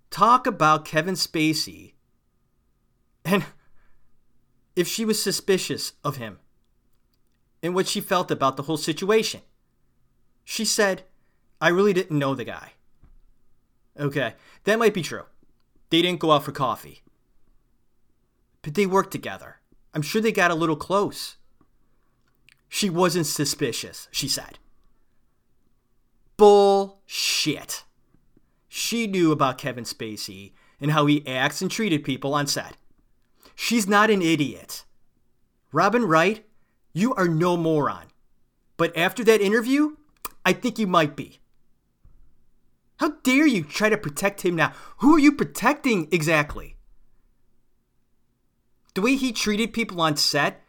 talk about Kevin Spacey and if she was suspicious of him and what she felt about the whole situation. She said, I really didn't know the guy. Okay, that might be true. They didn't go out for coffee. But they worked together. I'm sure they got a little close. She wasn't suspicious, she said. Bullshit. She knew about Kevin Spacey and how he acts and treated people on set. She's not an idiot. Robin Wright, you are no moron. But after that interview, I think you might be. How dare you try to protect him now? Who are you protecting exactly? The way he treated people on set?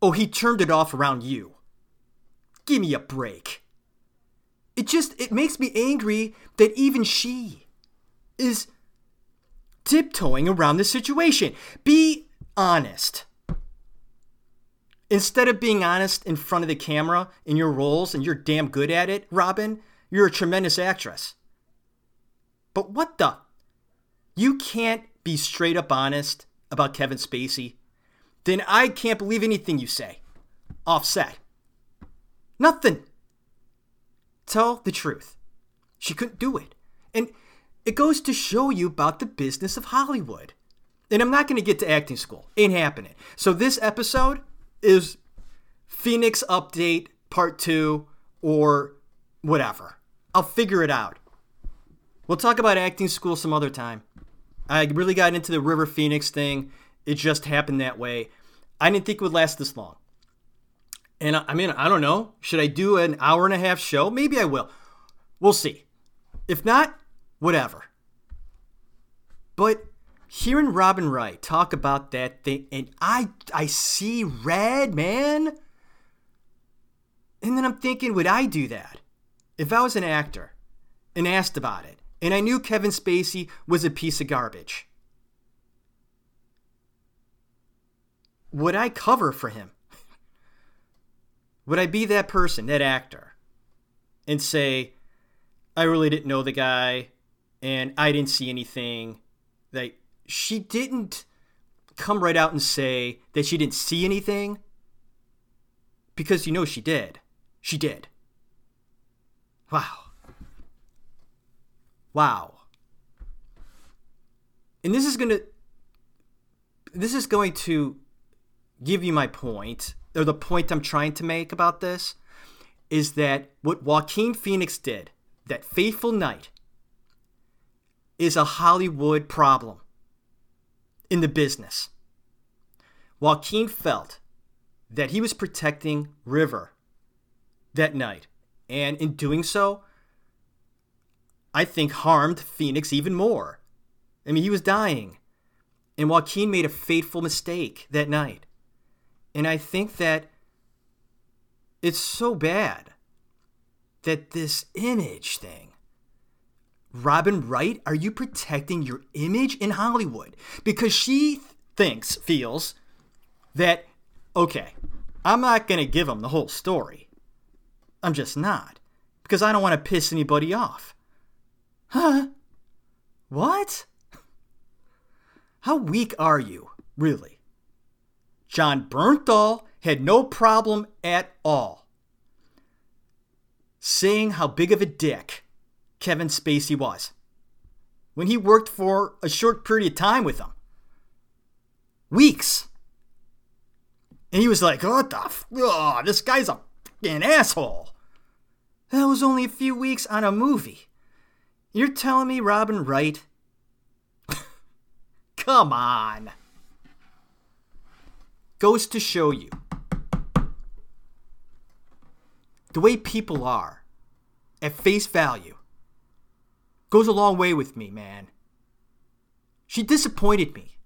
Oh, he turned it off around you. Give me a break. It just it makes me angry that even she is tiptoeing around the situation. Be honest. Instead of being honest in front of the camera in your roles, and you're damn good at it, Robin, you're a tremendous actress. But what the? You can't be straight up honest about Kevin Spacey. Then I can't believe anything you say. Offset. Nothing tell the truth. She couldn't do it. And it goes to show you about the business of Hollywood. And I'm not going to get to acting school. Ain't happening. So this episode is Phoenix Update Part 2 or whatever. I'll figure it out. We'll talk about acting school some other time. I really got into the River Phoenix thing. It just happened that way. I didn't think it would last this long. And I mean, I don't know. Should I do an hour and a half show? Maybe I will. We'll see. If not, whatever. But hearing Robin Wright talk about that thing, and I I see red, man. And then I'm thinking, would I do that if I was an actor and asked about it, and I knew Kevin Spacey was a piece of garbage? Would I cover for him? Would I be that person, that actor, and say, I really didn't know the guy and I didn't see anything? Like, she didn't come right out and say that she didn't see anything because you know she did. She did. Wow. Wow. And this is going to this is going to give you my point or the point I'm trying to make about this is that what Joaquin Phoenix did, that fateful night, is a Hollywood problem in the business. Joaquin felt that he was protecting River that night, and in doing so, I think harmed Phoenix even more. I mean, he was dying, and Joaquin made a fateful mistake that night. And I think that it's so bad that this image thing. Robin Wright, are you protecting your image in Hollywood? Because she thinks, feels that, okay, I'm not going to give him the whole story. I'm just not. Because I don't want to piss anybody off. Huh? What? How weak are you, really? Jon Bernthal had no problem at all saying how big of a dick Kevin Spacey was when he worked for a short period of time with him. Weeks. And he was like, what the f- oh, this guy's a fucking asshole. That was only a few weeks on a movie. You're telling me Robin Wright? Come on goes to show you the way people are at face value goes a long way with me, man. She disappointed me.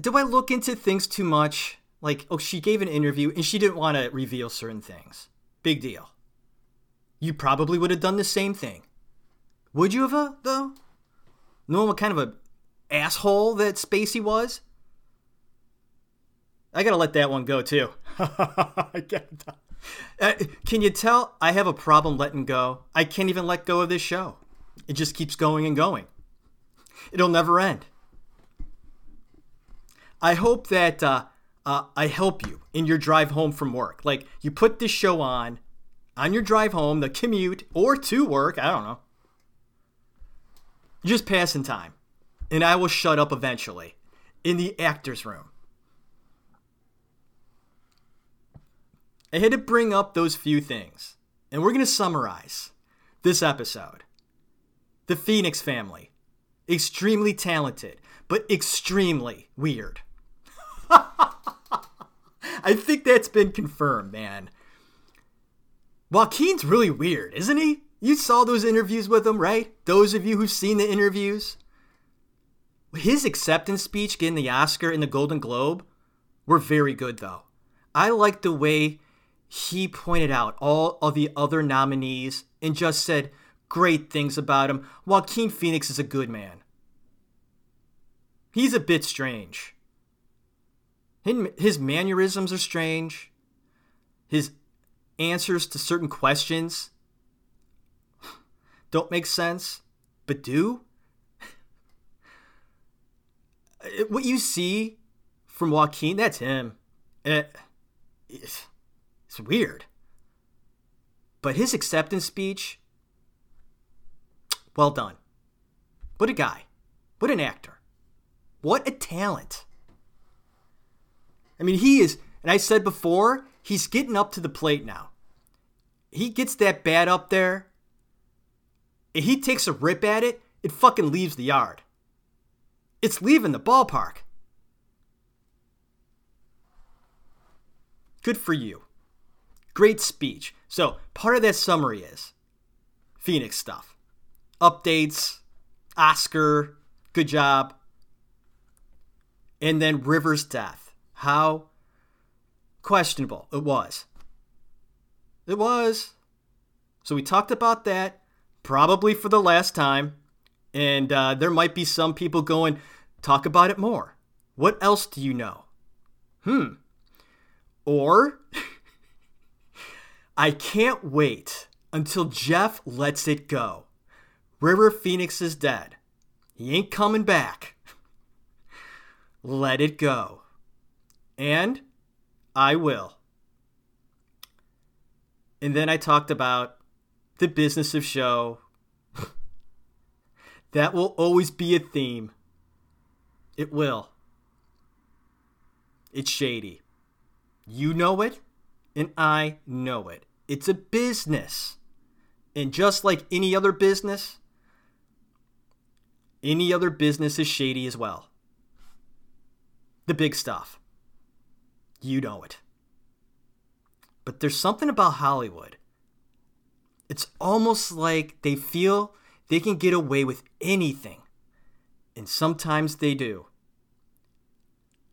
Do I look into things too much? Like, oh, she gave an interview and she didn't want to reveal certain things. Big deal. You probably would have done the same thing. Would you have, uh, though? Knowing what kind of a asshole that Spacey was? I gotta let that one go too. uh, can you tell I have a problem letting go? I can't even let go of this show. It just keeps going and going. It'll never end. I hope that uh, uh, I help you in your drive home from work. Like you put this show on on your drive home, the commute, or to work. I don't know just passing time. And I will shut up eventually in the actor's room. I had to bring up those few things. And we're going to summarize this episode. The Phoenix family. Extremely talented, but extremely weird. I think that's been confirmed, man. Joaquin's really weird, isn't he? You saw those interviews with him, right? Those of you who've seen the interviews. His acceptance speech getting the Oscar and the Golden Globe were very good, though. I liked the way he pointed out all of the other nominees and just said great things about him. Joaquin Phoenix is a good man. He's a bit strange. His mannerisms are strange. His answers to certain questions don't make sense, but do. what you see from Joaquin, that's him. Eh, it's, it's weird. But his acceptance speech, well done. What a guy. What an actor. What a talent. I mean, he is, and I said before, he's getting up to the plate now. He gets that bat up there he takes a rip at it, it fucking leaves the yard. It's leaving the ballpark. Good for you. Great speech. So, part of that summary is Phoenix stuff, updates, Oscar, good job. And then River's death. How questionable it was. It was. So we talked about that probably for the last time. And uh, there might be some people going, talk about it more. What else do you know? Hmm. Or, I can't wait until Jeff lets it go. River Phoenix is dead. He ain't coming back. Let it go. And I will. And then I talked about the business of show. that will always be a theme. It will. It's shady. You know it, and I know it. It's a business. And just like any other business, any other business is shady as well. The big stuff. You know it. But there's something about Hollywood. It's almost like they feel they can get away with anything. And sometimes they do.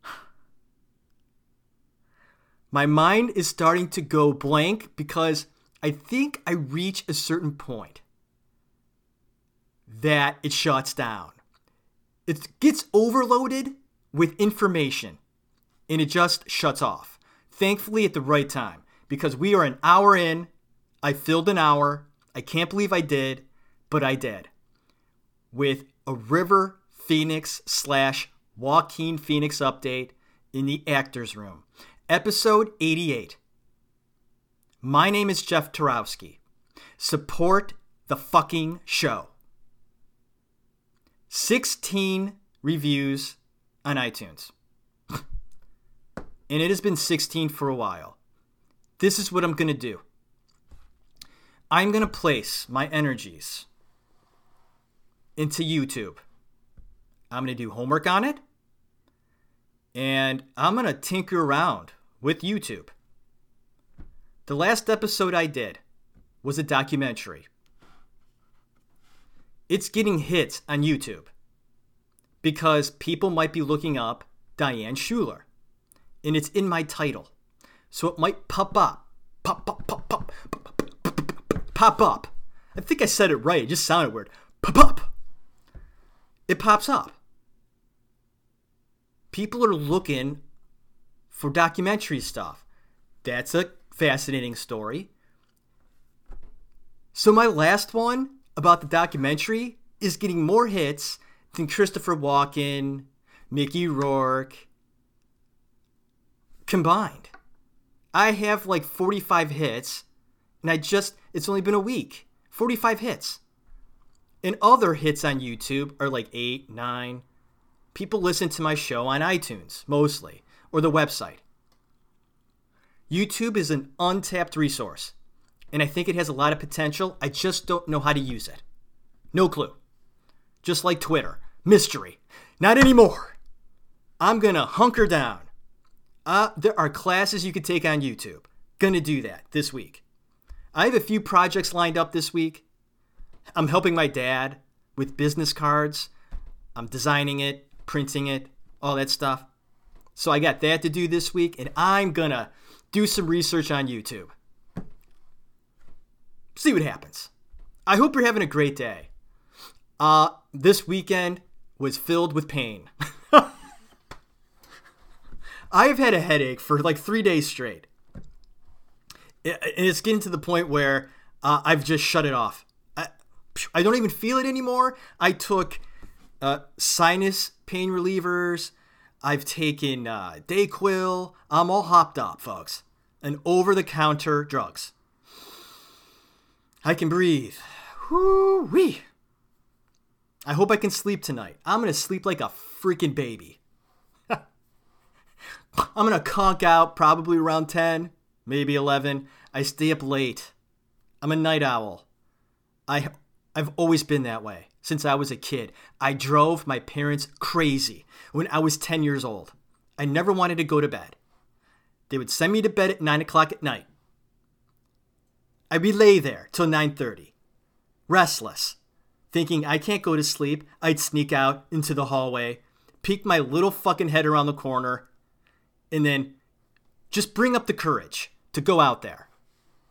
My mind is starting to go blank because I think I reach a certain point that it shuts down. It gets overloaded with information and it just shuts off. Thankfully, at the right time because we are an hour in. I filled an hour. I can't believe I did, but I did. With a River Phoenix slash Joaquin Phoenix update in the actor's room. Episode 88. My name is Jeff Tarowski. Support the fucking show. 16 reviews on iTunes. And it has been 16 for a while. This is what I'm going to do I'm going to place my energies into YouTube. I'm going to do homework on it. And I'm going to tinker around with YouTube. The last episode I did was a documentary. It's getting hits on YouTube because people might be looking up Diane Schuler, and it's in my title. So it might pop up. Pop, pop, pop, pop, pop, pop, pop up. I think I said it right. It just sounded weird. Pop up. It pops up. People are looking for documentary stuff. That's a fascinating story. So, my last one about the documentary is getting more hits than Christopher Walken, Mickey Rourke combined. I have like 45 hits, and I just, it's only been a week. 45 hits. And other hits on YouTube are like 8, 9. People listen to my show on iTunes, mostly, or the website. YouTube is an untapped resource, and I think it has a lot of potential. I just don't know how to use it. No clue. Just like Twitter. Mystery. Not anymore. I'm going to hunker down. Uh, there are classes you could take on YouTube. Gonna do that this week. I have a few projects lined up this week. I'm helping my dad with business cards. I'm designing it, printing it, all that stuff. So I got that to do this week, and I'm gonna do some research on YouTube. See what happens. I hope you're having a great day. Uh, this weekend was filled with pain. I've had a headache for like three days straight. And it's getting to the point where uh, I've just shut it off. I, I, don't even feel it anymore. I took uh, sinus pain relievers. I've taken uh, Dayquil. I'm all hopped up, folks. And over the counter drugs. I can breathe. Whoo wee. I hope I can sleep tonight. I'm going to sleep like a freaking baby. I'm to conk out probably around 10, maybe 11. I stay up late. I'm a night owl. I I've always been that way since I was a kid. I drove my parents crazy when I was 10 years old. I never wanted to go to bed. They would send me to bed at 9 o'clock at night. I'd be lay there till 9:30, restless, thinking I can't go to sleep. I'd sneak out into the hallway, peek my little fucking head around the corner, and then just bring up the courage to go out there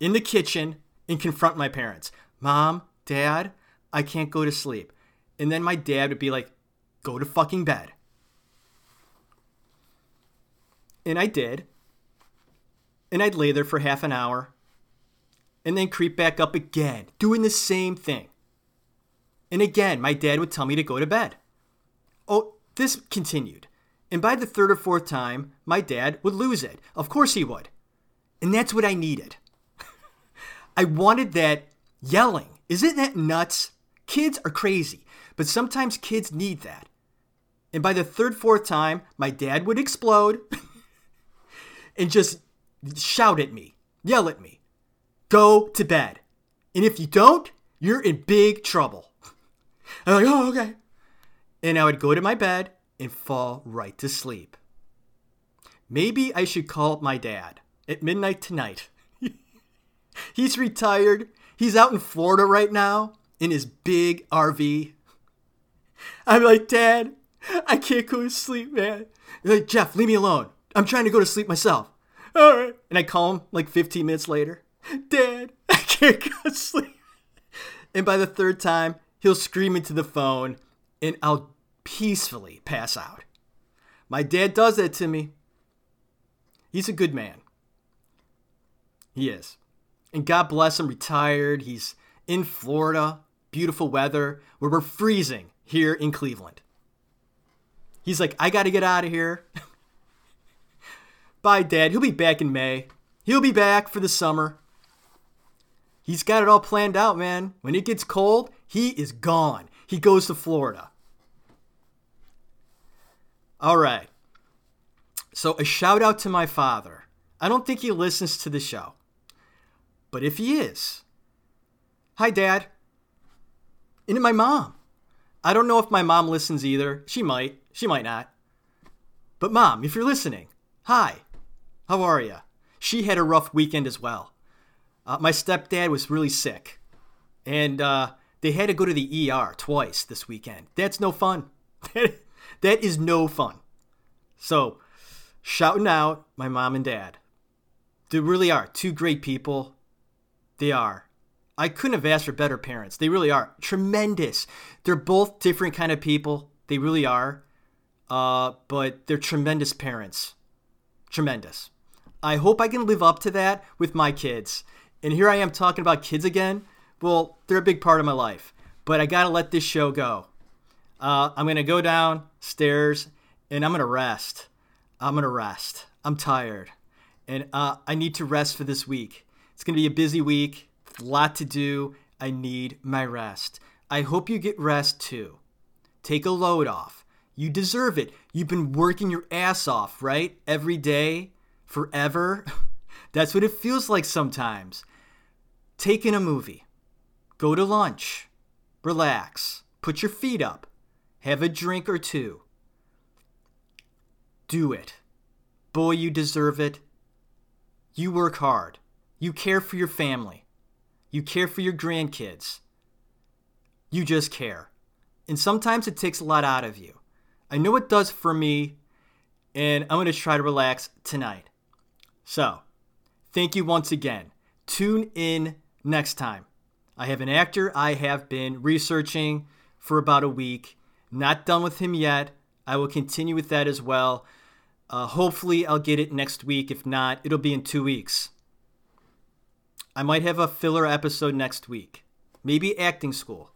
in the kitchen and confront my parents. Mom, Dad, I can't go to sleep. And then my dad would be like, go to fucking bed. And I did. And I'd lay there for half an hour and then creep back up again, doing the same thing. And again, my dad would tell me to go to bed. Oh, this continued. And by the third or fourth time, my dad would lose it. Of course he would. And that's what I needed. I wanted that yelling. Isn't that nuts? Kids are crazy, but sometimes kids need that. And by the third, fourth time, my dad would explode and just shout at me, yell at me. Go to bed. And if you don't, you're in big trouble. I'm like, oh, okay. And I would go to my bed and fall right to sleep. Maybe I should call my dad at midnight tonight. He's retired. He's out in Florida right now in his big RV. I'm like, Dad, I can't go to sleep, man. He's like, Jeff, leave me alone. I'm trying to go to sleep myself. All right. And I call him like 15 minutes later. Dad, I can't go to sleep. And by the third time, he'll scream into the phone and I'll peacefully pass out. My dad does that to me. He's a good man. He is. And God bless him, retired. He's in Florida, beautiful weather, where we're freezing here in Cleveland. He's like, I got to get out of here. Bye, Dad. He'll be back in May. He'll be back for the summer. He's got it all planned out, man. When it gets cold, he is gone. He goes to Florida. All right. So, a shout out to my father. I don't think he listens to the show. But if he is, hi, Dad. And my mom. I don't know if my mom listens either. She might. She might not. But, Mom, if you're listening, hi. How are you? She had a rough weekend as well. Uh, my stepdad was really sick, and uh, they had to go to the ER twice this weekend. That's no fun. that is no fun. So, shouting out my mom and dad. They really are two great people. They are. I couldn't have asked for better parents. They really are tremendous. They're both different kind of people. They really are. Uh, but they're tremendous parents. Tremendous. I hope I can live up to that with my kids. And here I am talking about kids again. Well, they're a big part of my life, but I gotta let this show go. Uh, I'm gonna go downstairs and I'm gonna rest. I'm gonna rest. I'm tired, and uh, I need to rest for this week. It's gonna be a busy week, a lot to do. I need my rest. I hope you get rest too. Take a load off. You deserve it. You've been working your ass off, right? Every day, forever. That's what it feels like sometimes. Take in a movie, go to lunch, relax, put your feet up, have a drink or two. Do it. Boy, you deserve it. You work hard. You care for your family. You care for your grandkids. You just care. And sometimes it takes a lot out of you. I know it does for me, and I'm going to try to relax tonight. So, thank you once again. Tune in next time. I have an actor I have been researching for about a week. Not done with him yet. I will continue with that as well. Uh, hopefully, I'll get it next week. If not, it'll be in two weeks. I might have a filler episode next week. Maybe acting school.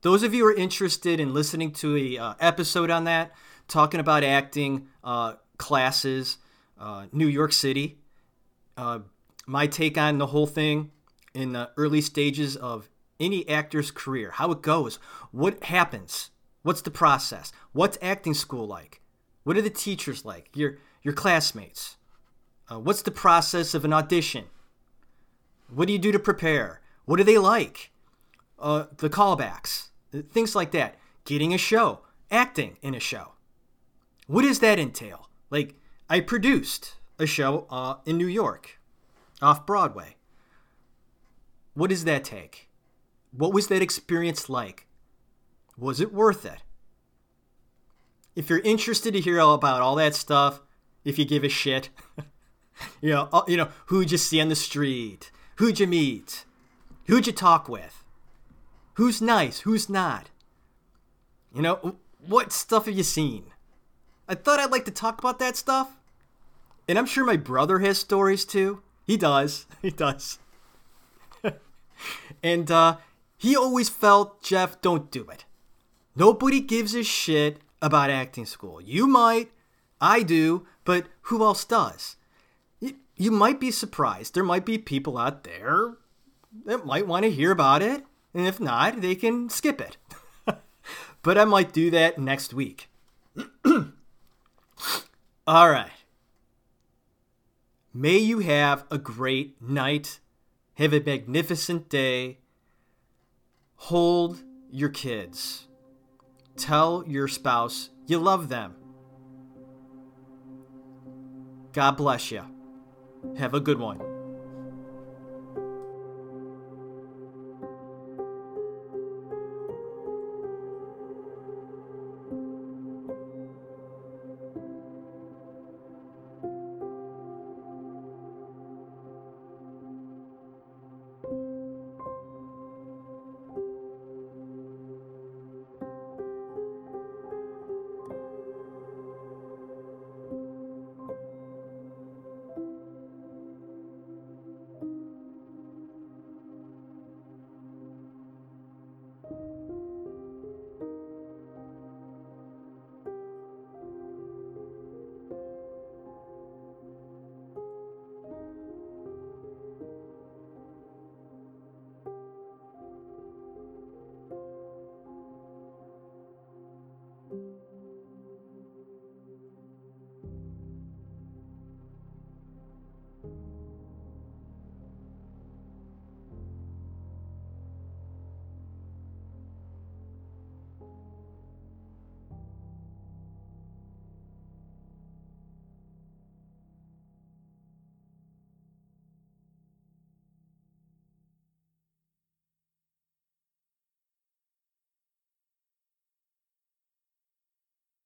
Those of you who are interested in listening to a uh, episode on that, talking about acting uh, classes, uh, New York City, uh, my take on the whole thing, in the early stages of any actor's career, how it goes, what happens, what's the process, what's acting school like, what are the teachers like, your your classmates, uh, what's the process of an audition, what do you do to prepare, what are they like, uh, the callbacks, things like that, getting a show, acting in a show, what does that entail? Like I produced a show uh, in New York, off Broadway. What does that take? What was that experience like? Was it worth it? If you're interested to hear all about all that stuff, if you give a shit, you know, uh, you know, who'd you see on the street? Who'd you meet? Who'd you talk with? Who's nice? Who's not? You know, what stuff have you seen? I thought I'd like to talk about that stuff. And I'm sure my brother has stories too. He does. He does. and uh, he always felt, Jeff, don't do it. Nobody gives a shit about acting school. You might, I do, but who else does? You, might be surprised. There might be people out there that might want to hear about it. And if not, they can skip it. but I might do that next week. All right. May you have a great night. Have a magnificent day. Hold your kids. Tell your spouse you love them. God bless you. Have a good one.